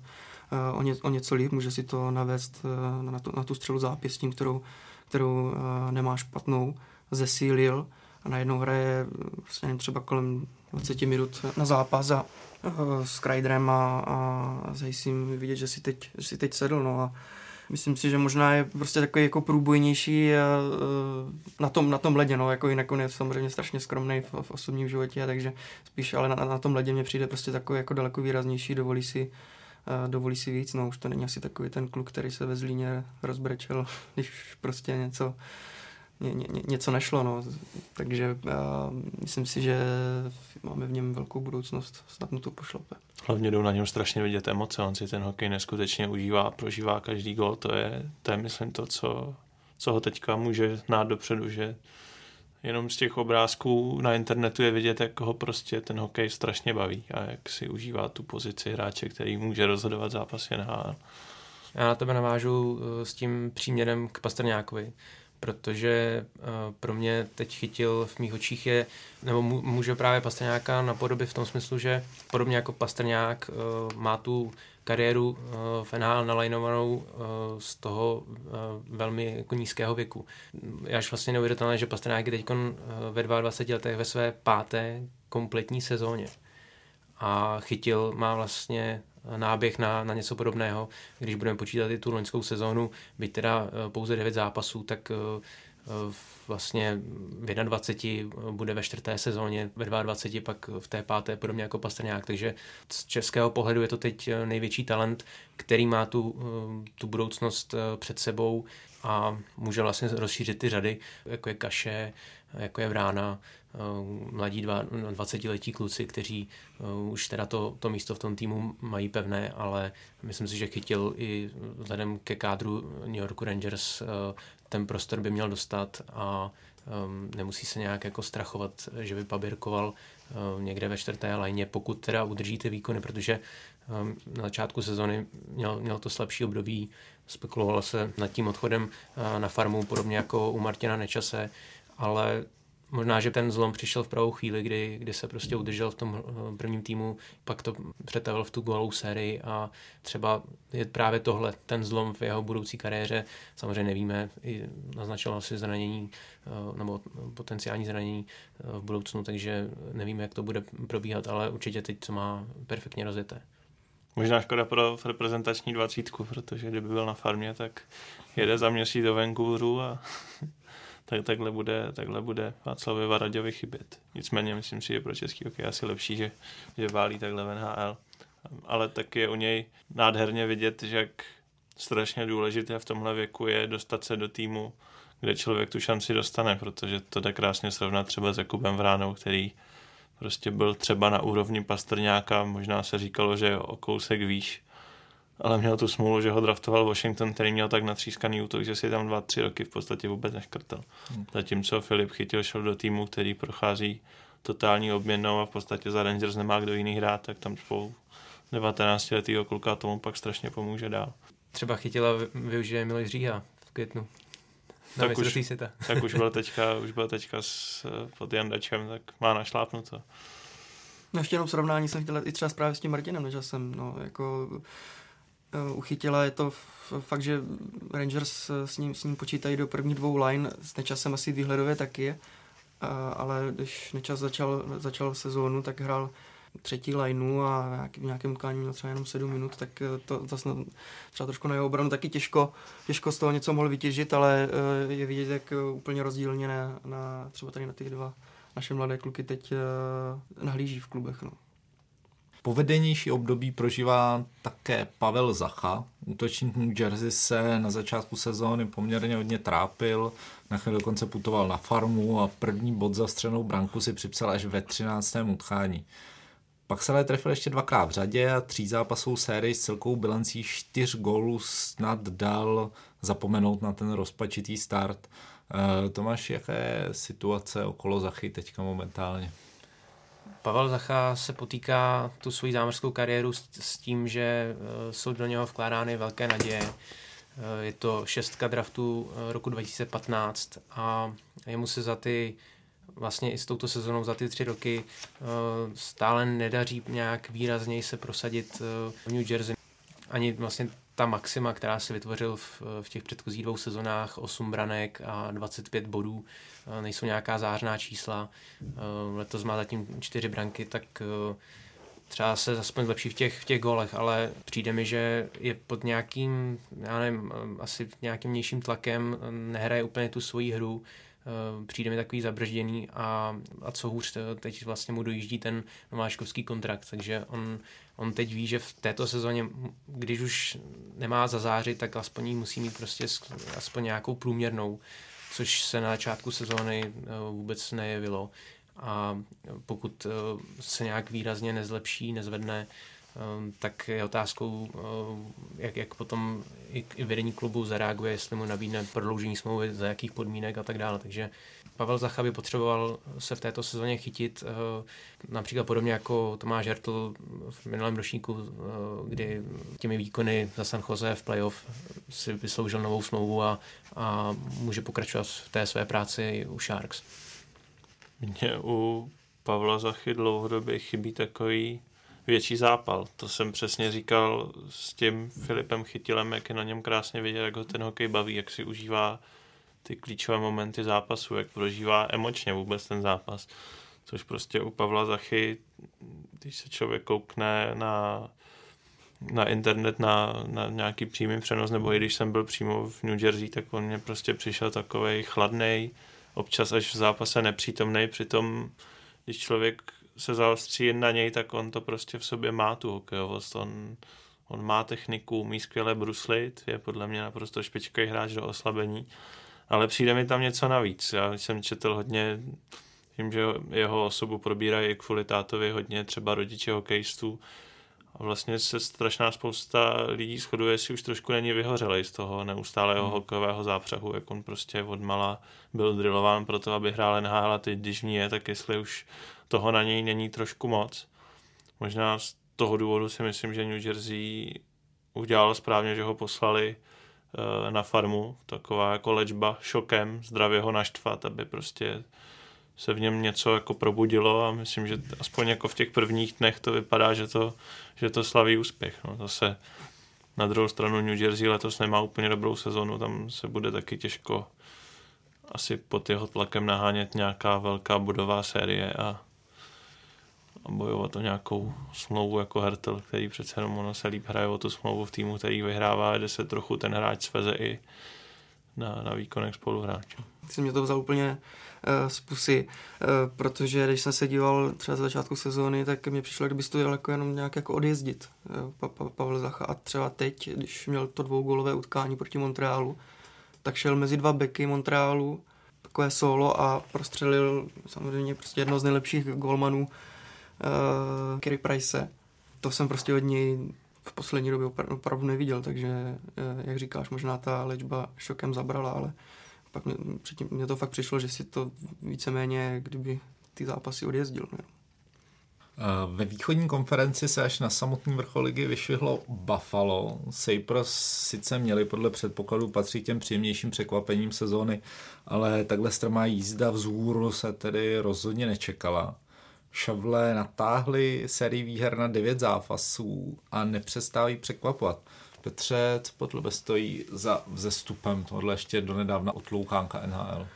Speaker 7: o, ně, o něco líp, může si to navést na, tu, na tu střelu zápěstím, kterou kterou uh, nemá špatnou, zesílil a najednou hraje vlastně nevím, třeba kolem 20 minut na zápas a uh, s Kryderem a, a zajistím vidět, že si teď, že si teď sedl. No a myslím si, že možná je prostě takový jako průbojnější uh, na tom, na tom ledě, no, jako jinak on je samozřejmě strašně skromný v, v osobním životě, takže spíš ale na, na tom ledě mě přijde prostě takový jako daleko výraznější, dovolí si dovolí si víc, no už to není asi takový ten kluk, který se ve Zlíně rozbrečel, *laughs* když prostě něco, ně, ně, něco nešlo, no. takže uh, myslím si, že máme v něm velkou budoucnost, snad mu to pošlope.
Speaker 2: Hlavně jdou na něm strašně vidět emoce, on si ten hokej neskutečně užívá, prožívá každý gol, to je, to je myslím to, co, co ho teďka může znát dopředu, že jenom z těch obrázků na internetu je vidět, jak ho prostě ten hokej strašně baví a jak si užívá tu pozici hráče, který může rozhodovat zápasy NHL.
Speaker 6: Já na tebe navážu eh, s tím příměrem k Pastrňákovi, protože eh, pro mě teď chytil v mých očích je, nebo může právě Pastrňáka napodobit v tom smyslu, že podobně jako Pastrňák eh, má tu kariéru eh, v NHL nalajnovanou eh, z toho eh, velmi jako nízkého věku. Je až vlastně neuvěřitelné, že Pastrňák je teď ve 22 letech ve své páté kompletní sezóně. A chytil, má vlastně náběh na, na něco podobného. Když budeme počítat i tu loňskou sezónu, byť teda pouze 9 zápasů, tak vlastně v 21 bude ve čtvrté sezóně, ve 22 pak v té páté, podobně jako Pastrňák, takže z českého pohledu je to teď největší talent, který má tu, tu budoucnost před sebou a může vlastně rozšířit ty řady, jako je Kaše, jako je Vrána, mladí 20-letí kluci, kteří už teda to, to místo v tom týmu mají pevné, ale myslím si, že chytil i vzhledem ke kádru New York Rangers ten prostor by měl dostat a um, nemusí se nějak jako strachovat, že by paběrkoval um, někde ve čtvrté lajně, pokud teda udrží ty výkony, protože um, na začátku sezony měl, měl to slabší období, spekulovalo se nad tím odchodem uh, na farmu, podobně jako u Martina Nečase, ale Možná, že ten zlom přišel v pravou chvíli, kdy, kdy se prostě udržel v tom eh, prvním týmu, pak to přetavil v tu golovou sérii a třeba je právě tohle, ten zlom v jeho budoucí kariéře. Samozřejmě nevíme, i naznačilo si zranění eh, nebo potenciální zranění eh, v budoucnu, takže nevíme, jak to bude probíhat, ale určitě teď to má perfektně rozjeté.
Speaker 2: Možná škoda pro reprezentační dvacítku, protože kdyby byl na farmě, tak jede za měsíc do Vancouveru a tak takhle bude, takhle bude Václavi Varaďovi chybět. Nicméně myslím si, že pro český hokej asi lepší, že, že válí takhle v NHL. Ale taky je u něj nádherně vidět, že jak strašně důležité v tomhle věku je dostat se do týmu, kde člověk tu šanci dostane, protože to jde krásně srovnat třeba s Jakubem Vránou, který prostě byl třeba na úrovni Pastrňáka, možná se říkalo, že je o kousek výš, ale měl tu smůlu, že ho draftoval Washington, který měl tak natřískaný útok, že si tam dva, tři roky v podstatě vůbec neškrtal. Hmm. Zatímco Filip chytil, šel do týmu, který prochází totální obměnou a v podstatě za Rangers nemá kdo jiný hrát, tak tam spolu 19 letýho kluka tomu pak strašně pomůže dál.
Speaker 6: Třeba chytila využije Miloš Říha v květnu.
Speaker 2: Na tak už, *laughs* tak už byl *laughs* teďka, už byl teďka s, pod Jandačem, tak má našlápnuto.
Speaker 7: No ještě jenom srovnání jsem chtěl i třeba právě s tím Martinem Nežasem, no, jako uchytila. Je to fakt, že Rangers s ním, s ním počítají do prvních dvou line, s Nečasem asi výhledově taky, ale když Nečas začal, začal sezónu, tak hrál třetí lineu a v nějakém utkání měl třeba jenom sedm minut, tak eh, to zase třeba trošku na jeho obranu taky těžko, těžko z toho něco mohl vytěžit, ale eh, je vidět, jak úplně rozdílně na, na třeba tady na ty dva naše mladé kluky teď nahlíží v klubech. No.
Speaker 5: Povedenější období prožívá také Pavel Zacha. Útočník New Jersey se na začátku sezóny poměrně hodně trápil, na chvíli dokonce putoval na farmu a první bod za střenou branku si připsal až ve 13. utkání. Pak se ale trefil ještě dvakrát v řadě a tří zápasů sérii s celkou bilancí čtyř gólů snad dal zapomenout na ten rozpačitý start. E, Tomáš, jaká je situace okolo Zachy teďka momentálně?
Speaker 6: Pavel Zacha se potýká tu svoji zámořskou kariéru s, s tím, že e, jsou do něho vkládány velké naděje. E, je to šestka draftu roku 2015 a jemu se za ty vlastně i s touto sezónou za ty tři roky stále nedaří nějak výrazněji se prosadit v New Jersey. Ani vlastně ta maxima, která se vytvořil v, v těch předchozích dvou sezonách, 8 branek a 25 bodů, nejsou nějaká zářná čísla. Letos má zatím 4 branky, tak třeba se aspoň zlepší v těch, v těch golech, ale přijde mi, že je pod nějakým, já nevím, asi nějakým nějším tlakem, nehraje úplně tu svoji hru, přijde mi takový zabržděný a, a co hůř, teď vlastně mu dojíždí ten nováčkovský kontrakt, takže on on teď ví, že v této sezóně, když už nemá zazářit, tak aspoň musí mít prostě aspoň nějakou průměrnou, což se na začátku sezóny eh, vůbec nejevilo. A pokud eh, se nějak výrazně nezlepší, nezvedne, eh, tak je otázkou, jak, jak potom i vedení klubu zareaguje, jestli mu nabídne prodloužení smlouvy, za jakých podmínek a tak dále. Takže Pavel Zacha by potřeboval se v této sezóně chytit, eh, například podobně jako Tomáš Hertl v minulém ročníku, kdy těmi výkony za San Jose v playoff si vysloužil novou smlouvu a, a může pokračovat v té své práci u Sharks.
Speaker 2: Mně u Pavla Zachy dlouhodobě chybí takový větší zápal. To jsem přesně říkal s tím Filipem Chytilem, jak je na něm krásně vidět, jak ho ten hokej baví, jak si užívá ty klíčové momenty zápasu, jak prožívá emočně vůbec ten zápas. Což prostě u Pavla Zachy, když se člověk koukne na, na internet, na, na nějaký přímý přenos, nebo i když jsem byl přímo v New Jersey, tak on mě prostě přišel takový chladný, občas až v zápase nepřítomný, přitom když člověk se zaostří na něj, tak on to prostě v sobě má tu hokejovost. On, on má techniku, umí skvěle bruslit, je podle mě naprosto špičkový hráč do oslabení ale přijde mi tam něco navíc. Já jsem četl hodně, vím, že jeho osobu probírají i kvůli tátovi hodně třeba rodiče hokejistů a vlastně se strašná spousta lidí shoduje, jestli už trošku není vyhořelej z toho neustálého hmm. hokejového zápřahu, jak on prostě odmala byl drillován pro to, aby hrál NHL a teď, když ní je, tak jestli už toho na něj není trošku moc. Možná z toho důvodu si myslím, že New Jersey udělal správně, že ho poslali Eh, na farmu, taková jako léčba šokem, zdravě ho naštvat, aby prostě se v něm něco jako probudilo a myslím, že aspoň jako v těch prvních dnech to vypadá, že to, že to slaví úspěch. No, zase na druhou stranu New Jersey letos nemá úplně dobrou sezonu, tam se bude taky těžko asi pod jeho tlakem nahánět nějaká velká budová série a a bojovat o nějakou smlouvu jako Hertel, který přece jenom ono se líp hraje o tu smlouvu v týmu, který vyhrává, kde se trochu ten hráč sveze i na, na výkonech spoluhráčů.
Speaker 7: Jsem mě to vzal úplně z pusy, uh, protože když jsem se díval třeba z začátku sezóny, tak mi přišlo, kdyby to jel jako jenom nějak jako odjezdit uh, pa, pa, Pavel Zacha a třeba teď, když měl to dvougolové utkání proti Montrealu, tak šel mezi dva beky Montrealu, takové solo a prostřelil samozřejmě prostě jedno z nejlepších golmanů uh, Kerry Price. To jsem prostě od něj v poslední době opravdu neviděl, takže, jak říkáš, možná ta léčba šokem zabrala, ale pak mě, předtím, mě to fakt přišlo, že si to víceméně, kdyby ty zápasy odjezdil. Ne?
Speaker 5: Eh, ve východní konferenci se až na samotný vrchol ligy vyšvihlo Buffalo. Sabres sice měli podle předpokladu patřit těm příjemnějším překvapením sezóny, ale takhle strmá jízda vzhůru se tedy rozhodně nečekala. Šavle natáhli sérii výher na devět zápasů a nepřestávají překvapovat. Petře, co pod tebe stojí za vzestupem tohle ještě donedávna otloukánka NHL?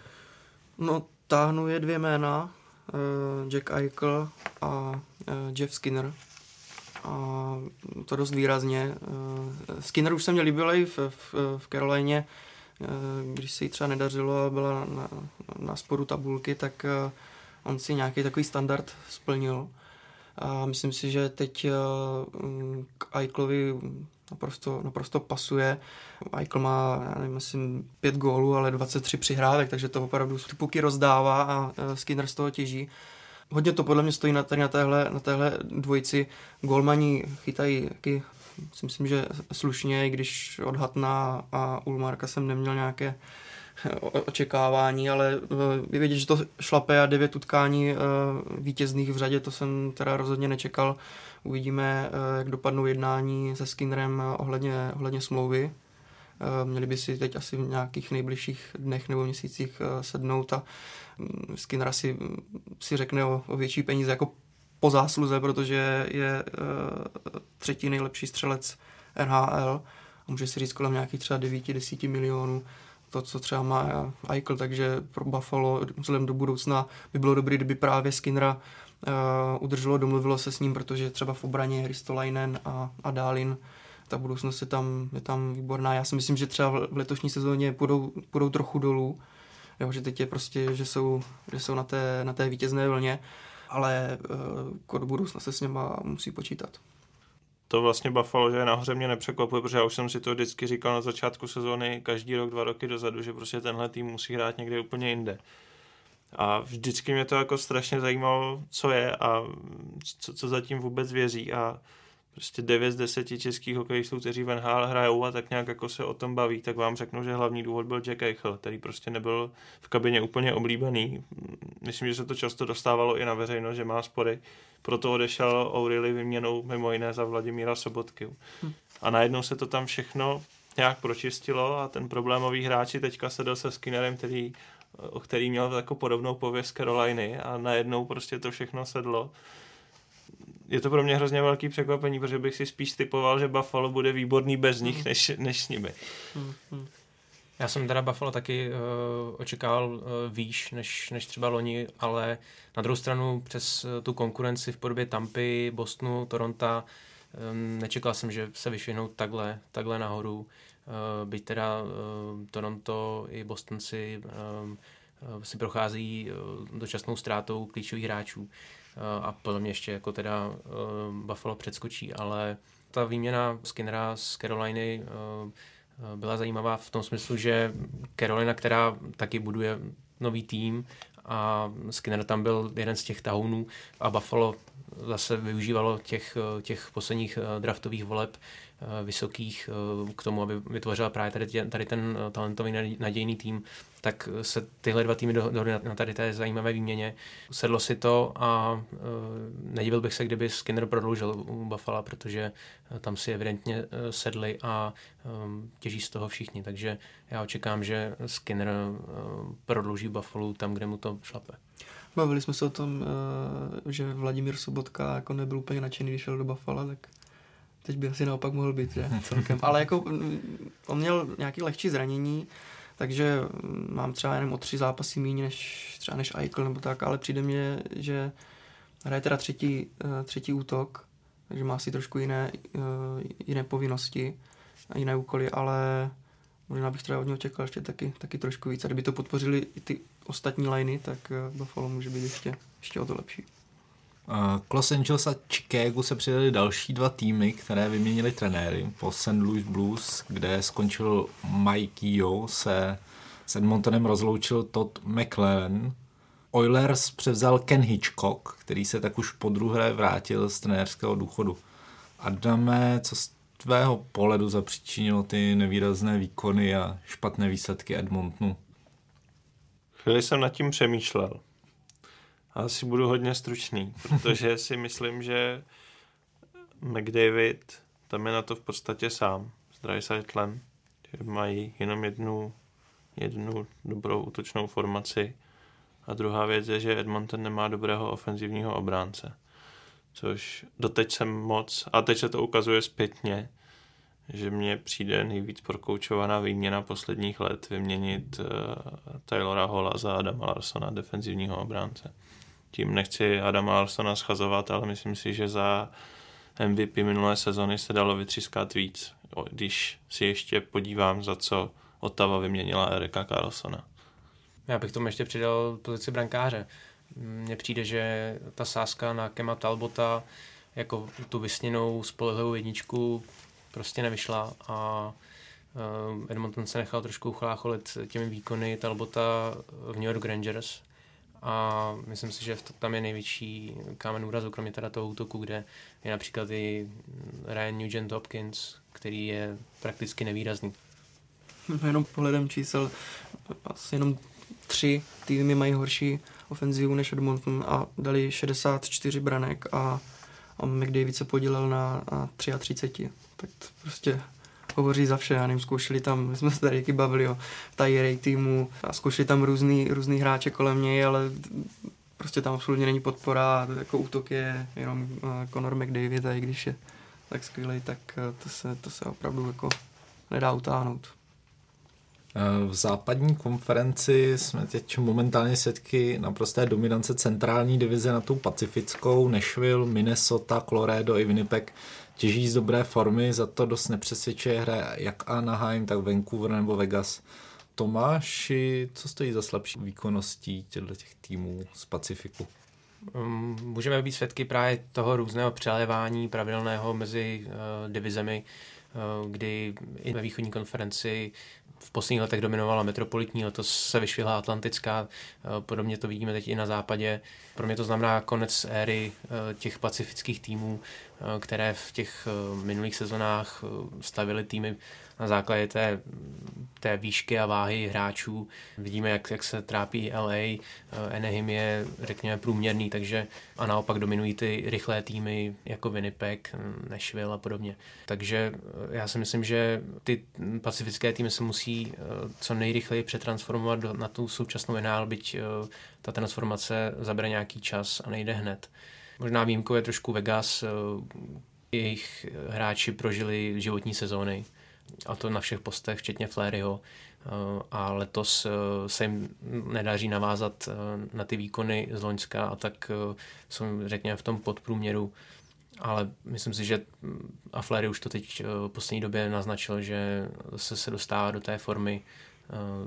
Speaker 7: No, táhnu je dvě jména, uh, Jack Eichel a uh, Jeff Skinner. A to dost výrazně. Uh, Skinner už se mě líbil i v, v, v Carolině, uh, když se jí třeba nedařilo a byla na, na, spodu tabulky, tak on si nějaký takový standard splnil. A myslím si, že teď eh, k Eichlovi naprosto, naprosto pasuje. Eichel má, já nevím, myslím, pět gólů, ale 23 přihrávek, takže to opravdu ty puky rozdává a eh, Skinner z toho těží. hodně to podle mě stojí na, tady na téhle, na téhle dvojici. Golmani chytají taky, si myslím, že slušně, i když odhad na a Ulmarka jsem neměl nějaké očekávání, ale je vidět, že to šlape a devět utkání vítězných v řadě, to jsem teda rozhodně nečekal. Uvidíme, jak dopadnou jednání se Skinnerem ohledně, ohledně smlouvy. Měli by si teď asi v nějakých nejbližších dnech nebo měsících sednout a mm, Skinner asi mm, si řekne o, o větší peníze jako po zásluze, protože je třetí nejlepší střelec NHL a může si říct kolem nějakých třeba 9-10 milionů to, co třeba má Eichel, takže pro Buffalo vzhledem do budoucna by bylo dobré, kdyby právě Skinnera uh, udrželo, domluvilo se s ním, protože třeba v obraně Ristolainen a, a Dálin ta budoucnost je tam, je tam výborná. Já si myslím, že třeba v letošní sezóně půjdou, půjdou trochu dolů, jo, že teď je prostě, že jsou, že jsou na, té, na té vítězné vlně, ale uh, do budoucna se s něma musí počítat
Speaker 2: to vlastně Buffalo, že je nahoře mě nepřekvapuje, protože já už jsem si to vždycky říkal na začátku sezóny, každý rok, dva roky dozadu, že prostě tenhle tým musí hrát někde úplně jinde. A vždycky mě to jako strašně zajímalo, co je a co, co zatím vůbec věří a prostě 9 z 10 českých hokejistů, kteří v NHL hrajou a tak nějak jako se o tom baví, tak vám řeknu, že hlavní důvod byl Jack Eichel, který prostě nebyl v kabině úplně oblíbený. Myslím, že se to často dostávalo i na veřejnost, že má spory. Proto odešel O'Reilly vyměnou mimo jiné za Vladimíra Sobotky. Hm. A najednou se to tam všechno nějak pročistilo a ten problémový hráči teďka sedl se Skinnerem, který, který měl takovou podobnou pověst Caroliny a najednou prostě to všechno sedlo je to pro mě hrozně velký překvapení, protože bych si spíš typoval, že Buffalo bude výborný bez nich, hmm. než, než s nimi. Hmm.
Speaker 6: Já jsem teda Buffalo taky uh, očekával uh, výš než, než třeba loni, ale na druhou stranu přes uh, tu konkurenci v podobě Tampy, Bostonu, Toronto um, nečekal jsem, že se vyšvihnou takhle, takhle nahoru. Uh, byť teda uh, Toronto i Boston si, uh, si prochází uh, dočasnou ztrátou klíčových hráčů. Uh, a podle mě ještě jako teda uh, Buffalo předskočí, ale ta výměna Skinnera z Caroliny uh, byla zajímavá v tom smyslu, že Carolina, která taky buduje nový tým a Skinner tam byl jeden z těch tahounů a Buffalo zase využívalo těch, těch posledních draftových voleb Eh, vysokých eh, k tomu, aby vytvořila právě tady, tady ten eh, talentový nadějný tým, tak se tyhle dva týmy dohodly na tady té zajímavé výměně. Sedlo si to a nedivil bych se, kdyby Skinner prodloužil u Buffalo, protože tam si evidentně sedli a těží z toho všichni, takže já očekám, že Skinner prodlouží Buffalo tam, kde mu to šlape.
Speaker 7: Bavili jsme se o tom, že Vladimír Sobotka jako nebyl úplně nadšený, když šel do Buffalo, tak Teď by asi naopak mohl být, že? *laughs* Celkem. Ale jako mm, on měl nějaké lehčí zranění, takže mm, mám třeba jenom o tři zápasy méně než třeba než Eichel nebo tak, ale přijde mně, že hraje teda třetí, eh, třetí útok, takže má asi trošku jiné, eh, jiné povinnosti a jiné úkoly, ale možná bych třeba od něho čekal ještě taky, taky trošku víc. A kdyby to podpořili i ty ostatní liney, tak eh, Buffalo může být ještě, ještě o to lepší.
Speaker 5: K Los Angeles a Chicago se přidali další dva týmy, které vyměnili trenéry. Po St. Louis Blues, kde skončil Mike Yo, se s Edmontonem rozloučil Todd McLaren. Oilers převzal Ken Hitchcock, který se tak už po druhé vrátil z trenérského důchodu. Adame, co z tvého pohledu zapříčinilo ty nevýrazné výkony a špatné výsledky Edmontonu?
Speaker 2: Chvíli jsem nad tím přemýšlel. Asi budu hodně stručný, protože *laughs* si myslím, že McDavid tam je na to v podstatě sám s Dreisaitlem, že mají jenom jednu, jednu dobrou útočnou formaci a druhá věc je, že Edmonton nemá dobrého ofenzivního obránce, což doteď jsem moc, a teď se to ukazuje zpětně, že mně přijde nejvíc prokoučovaná výměna posledních let vyměnit uh, Taylora Hola za Adama Larsona, defenzivního obránce. Tím nechci Adama Alsona schazovat, ale myslím si, že za MVP minulé sezony se dalo vytřískat víc, když si ještě podívám, za co Otava vyměnila Erika Carlsona.
Speaker 6: Já bych tomu ještě přidal pozici brankáře. Mně přijde, že ta sázka na Kema Talbota jako tu vysněnou spolehlivou jedničku prostě nevyšla a eh, Edmonton se nechal trošku chlácholit těmi výkony Talbota v New York Rangers a myslím si, že tam je největší kámen úrazu, kromě teda toho útoku, kde je například i Ryan Nugent Hopkins, který je prakticky nevýrazný.
Speaker 7: No jenom pohledem čísel, asi jenom tři týmy mají horší ofenzivu než Edmonton a dali 64 branek a, a McDavid se podílel na, na 33. Tak to prostě hovoří za vše. Já nevím, zkoušeli tam, my jsme se tady bavili o Tyre týmu a zkoušeli tam různý, různý hráče kolem něj, ale prostě tam absolutně není podpora, jako útok je jenom uh, Conor McDavid a i když je tak skvělý, tak uh, to se, to se opravdu jako nedá utáhnout.
Speaker 5: Eh, v západní konferenci jsme teď momentálně svědky naprosté dominance centrální divize na tu pacifickou. Nashville, Minnesota, Colorado i Winnipeg těží z dobré formy, za to dost nepřesvědčuje hra jak Anaheim, tak Vancouver nebo Vegas. Tomáši, co stojí za slabší výkonností těch týmů z Pacifiku?
Speaker 6: Um, můžeme být svědky právě toho různého přelévání pravidelného mezi uh, divizemi, uh, kdy i ve východní konferenci v posledních letech dominovala metropolitní, letos se vyšvihla atlantická, eh, podobně to vidíme teď i na západě. Pro mě to znamená konec éry eh, těch pacifických týmů, eh, které v těch minulých sezonách stavily týmy na základě té, té výšky a váhy hráčů. Vidíme, jak, jak se trápí LA, Anaheim je, řekněme, průměrný, takže a naopak dominují ty rychlé týmy jako Winnipeg, Nashville a podobně. Takže já si myslím, že ty pacifické týmy se musí co nejrychleji přetransformovat do, na tu současnou NHL, byť ta transformace zabere nějaký čas a nejde hned. Možná výjimkou je trošku Vegas, jejich hráči prožili životní sezóny a to na všech postech, včetně Fléryho. Eh, a letos eh, se jim nedaří navázat eh, na ty výkony z Loňska a tak jsou, řekněme, v tom podprůměru. Ale myslím si, že mm, a Flery už to teď v poslední době naznačil, že se, se dostává do té formy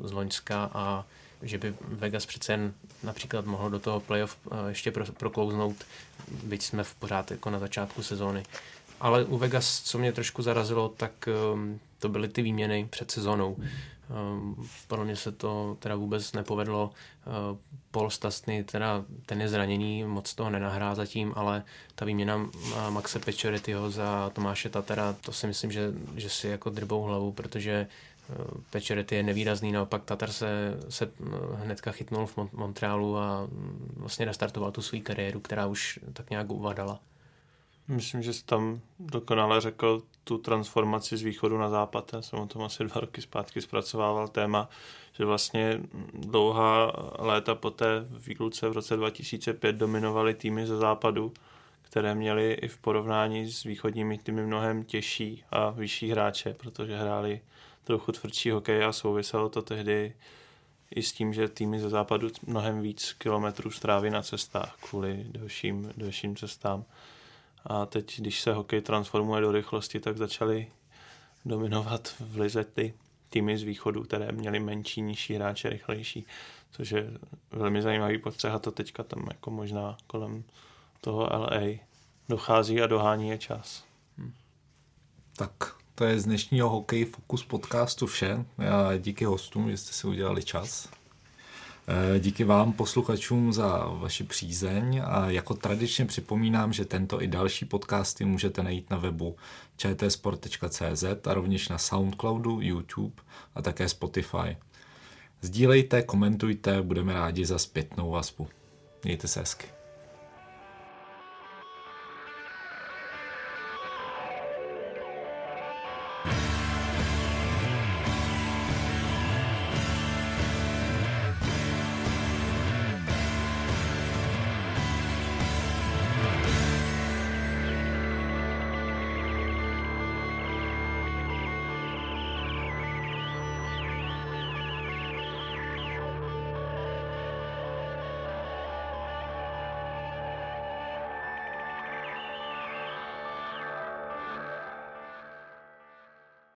Speaker 6: z Loňska a že by Vegas přece jen například mohl do toho playoff ještě proklouznout, byť jsme v pořád jako na začátku sezóny. Ale u Vegas, co mě trošku zarazilo, tak um, to byly ty výměny před sezónou. Um, pro mě se to teda vůbec nepovedlo. Uh, Paul Stastny, teda ten je zraněný, moc toho nenahrá zatím, ale ta výměna Maxe Pečorityho za Tomáše Tatera, to si myslím, že, že si jako drbou hlavu, protože Pečority je nevýrazný, naopak Tatar se, se uh, hnedka chytnul v Montrealu a mm, vlastně restartoval tu svou kariéru, která už tak nějak uvadala.
Speaker 2: Myslím, že jsi tam dokonale řekl tu transformaci z východu na západ. Já jsem o tom asi dva roky zpátky zpracovával téma, že vlastně dlouhá léta po té výluce v roce 2005 dominovaly týmy ze západu, které měly i v porovnání s východními týmy mnohem těžší a vyšší hráče, protože hráli trochu tvrdší hokej a souviselo to tehdy i s tím, že týmy ze západu mnohem víc kilometrů stráví na cestách kvůli delším, delším cestám. A teď, když se hokej transformuje do rychlosti, tak začaly dominovat v lize ty týmy z východu, které měly menší, nižší hráče, rychlejší, což je velmi zajímavý postřeh a to teďka tam jako možná kolem toho LA dochází a dohání je čas. Hmm.
Speaker 5: Tak to je z dnešního Hokej Focus podcastu vše. Já díky hostům, že jste si udělali čas. Eh, díky vám posluchačům za vaši přízeň a jako tradičně připomínám, že tento i další podcasty můžete najít na webu čtsport.cz a rovněž na Soundcloudu, YouTube a také Spotify. Sdílejte, komentujte, budeme rádi za zpětnou vazbu. Mějte se hezky.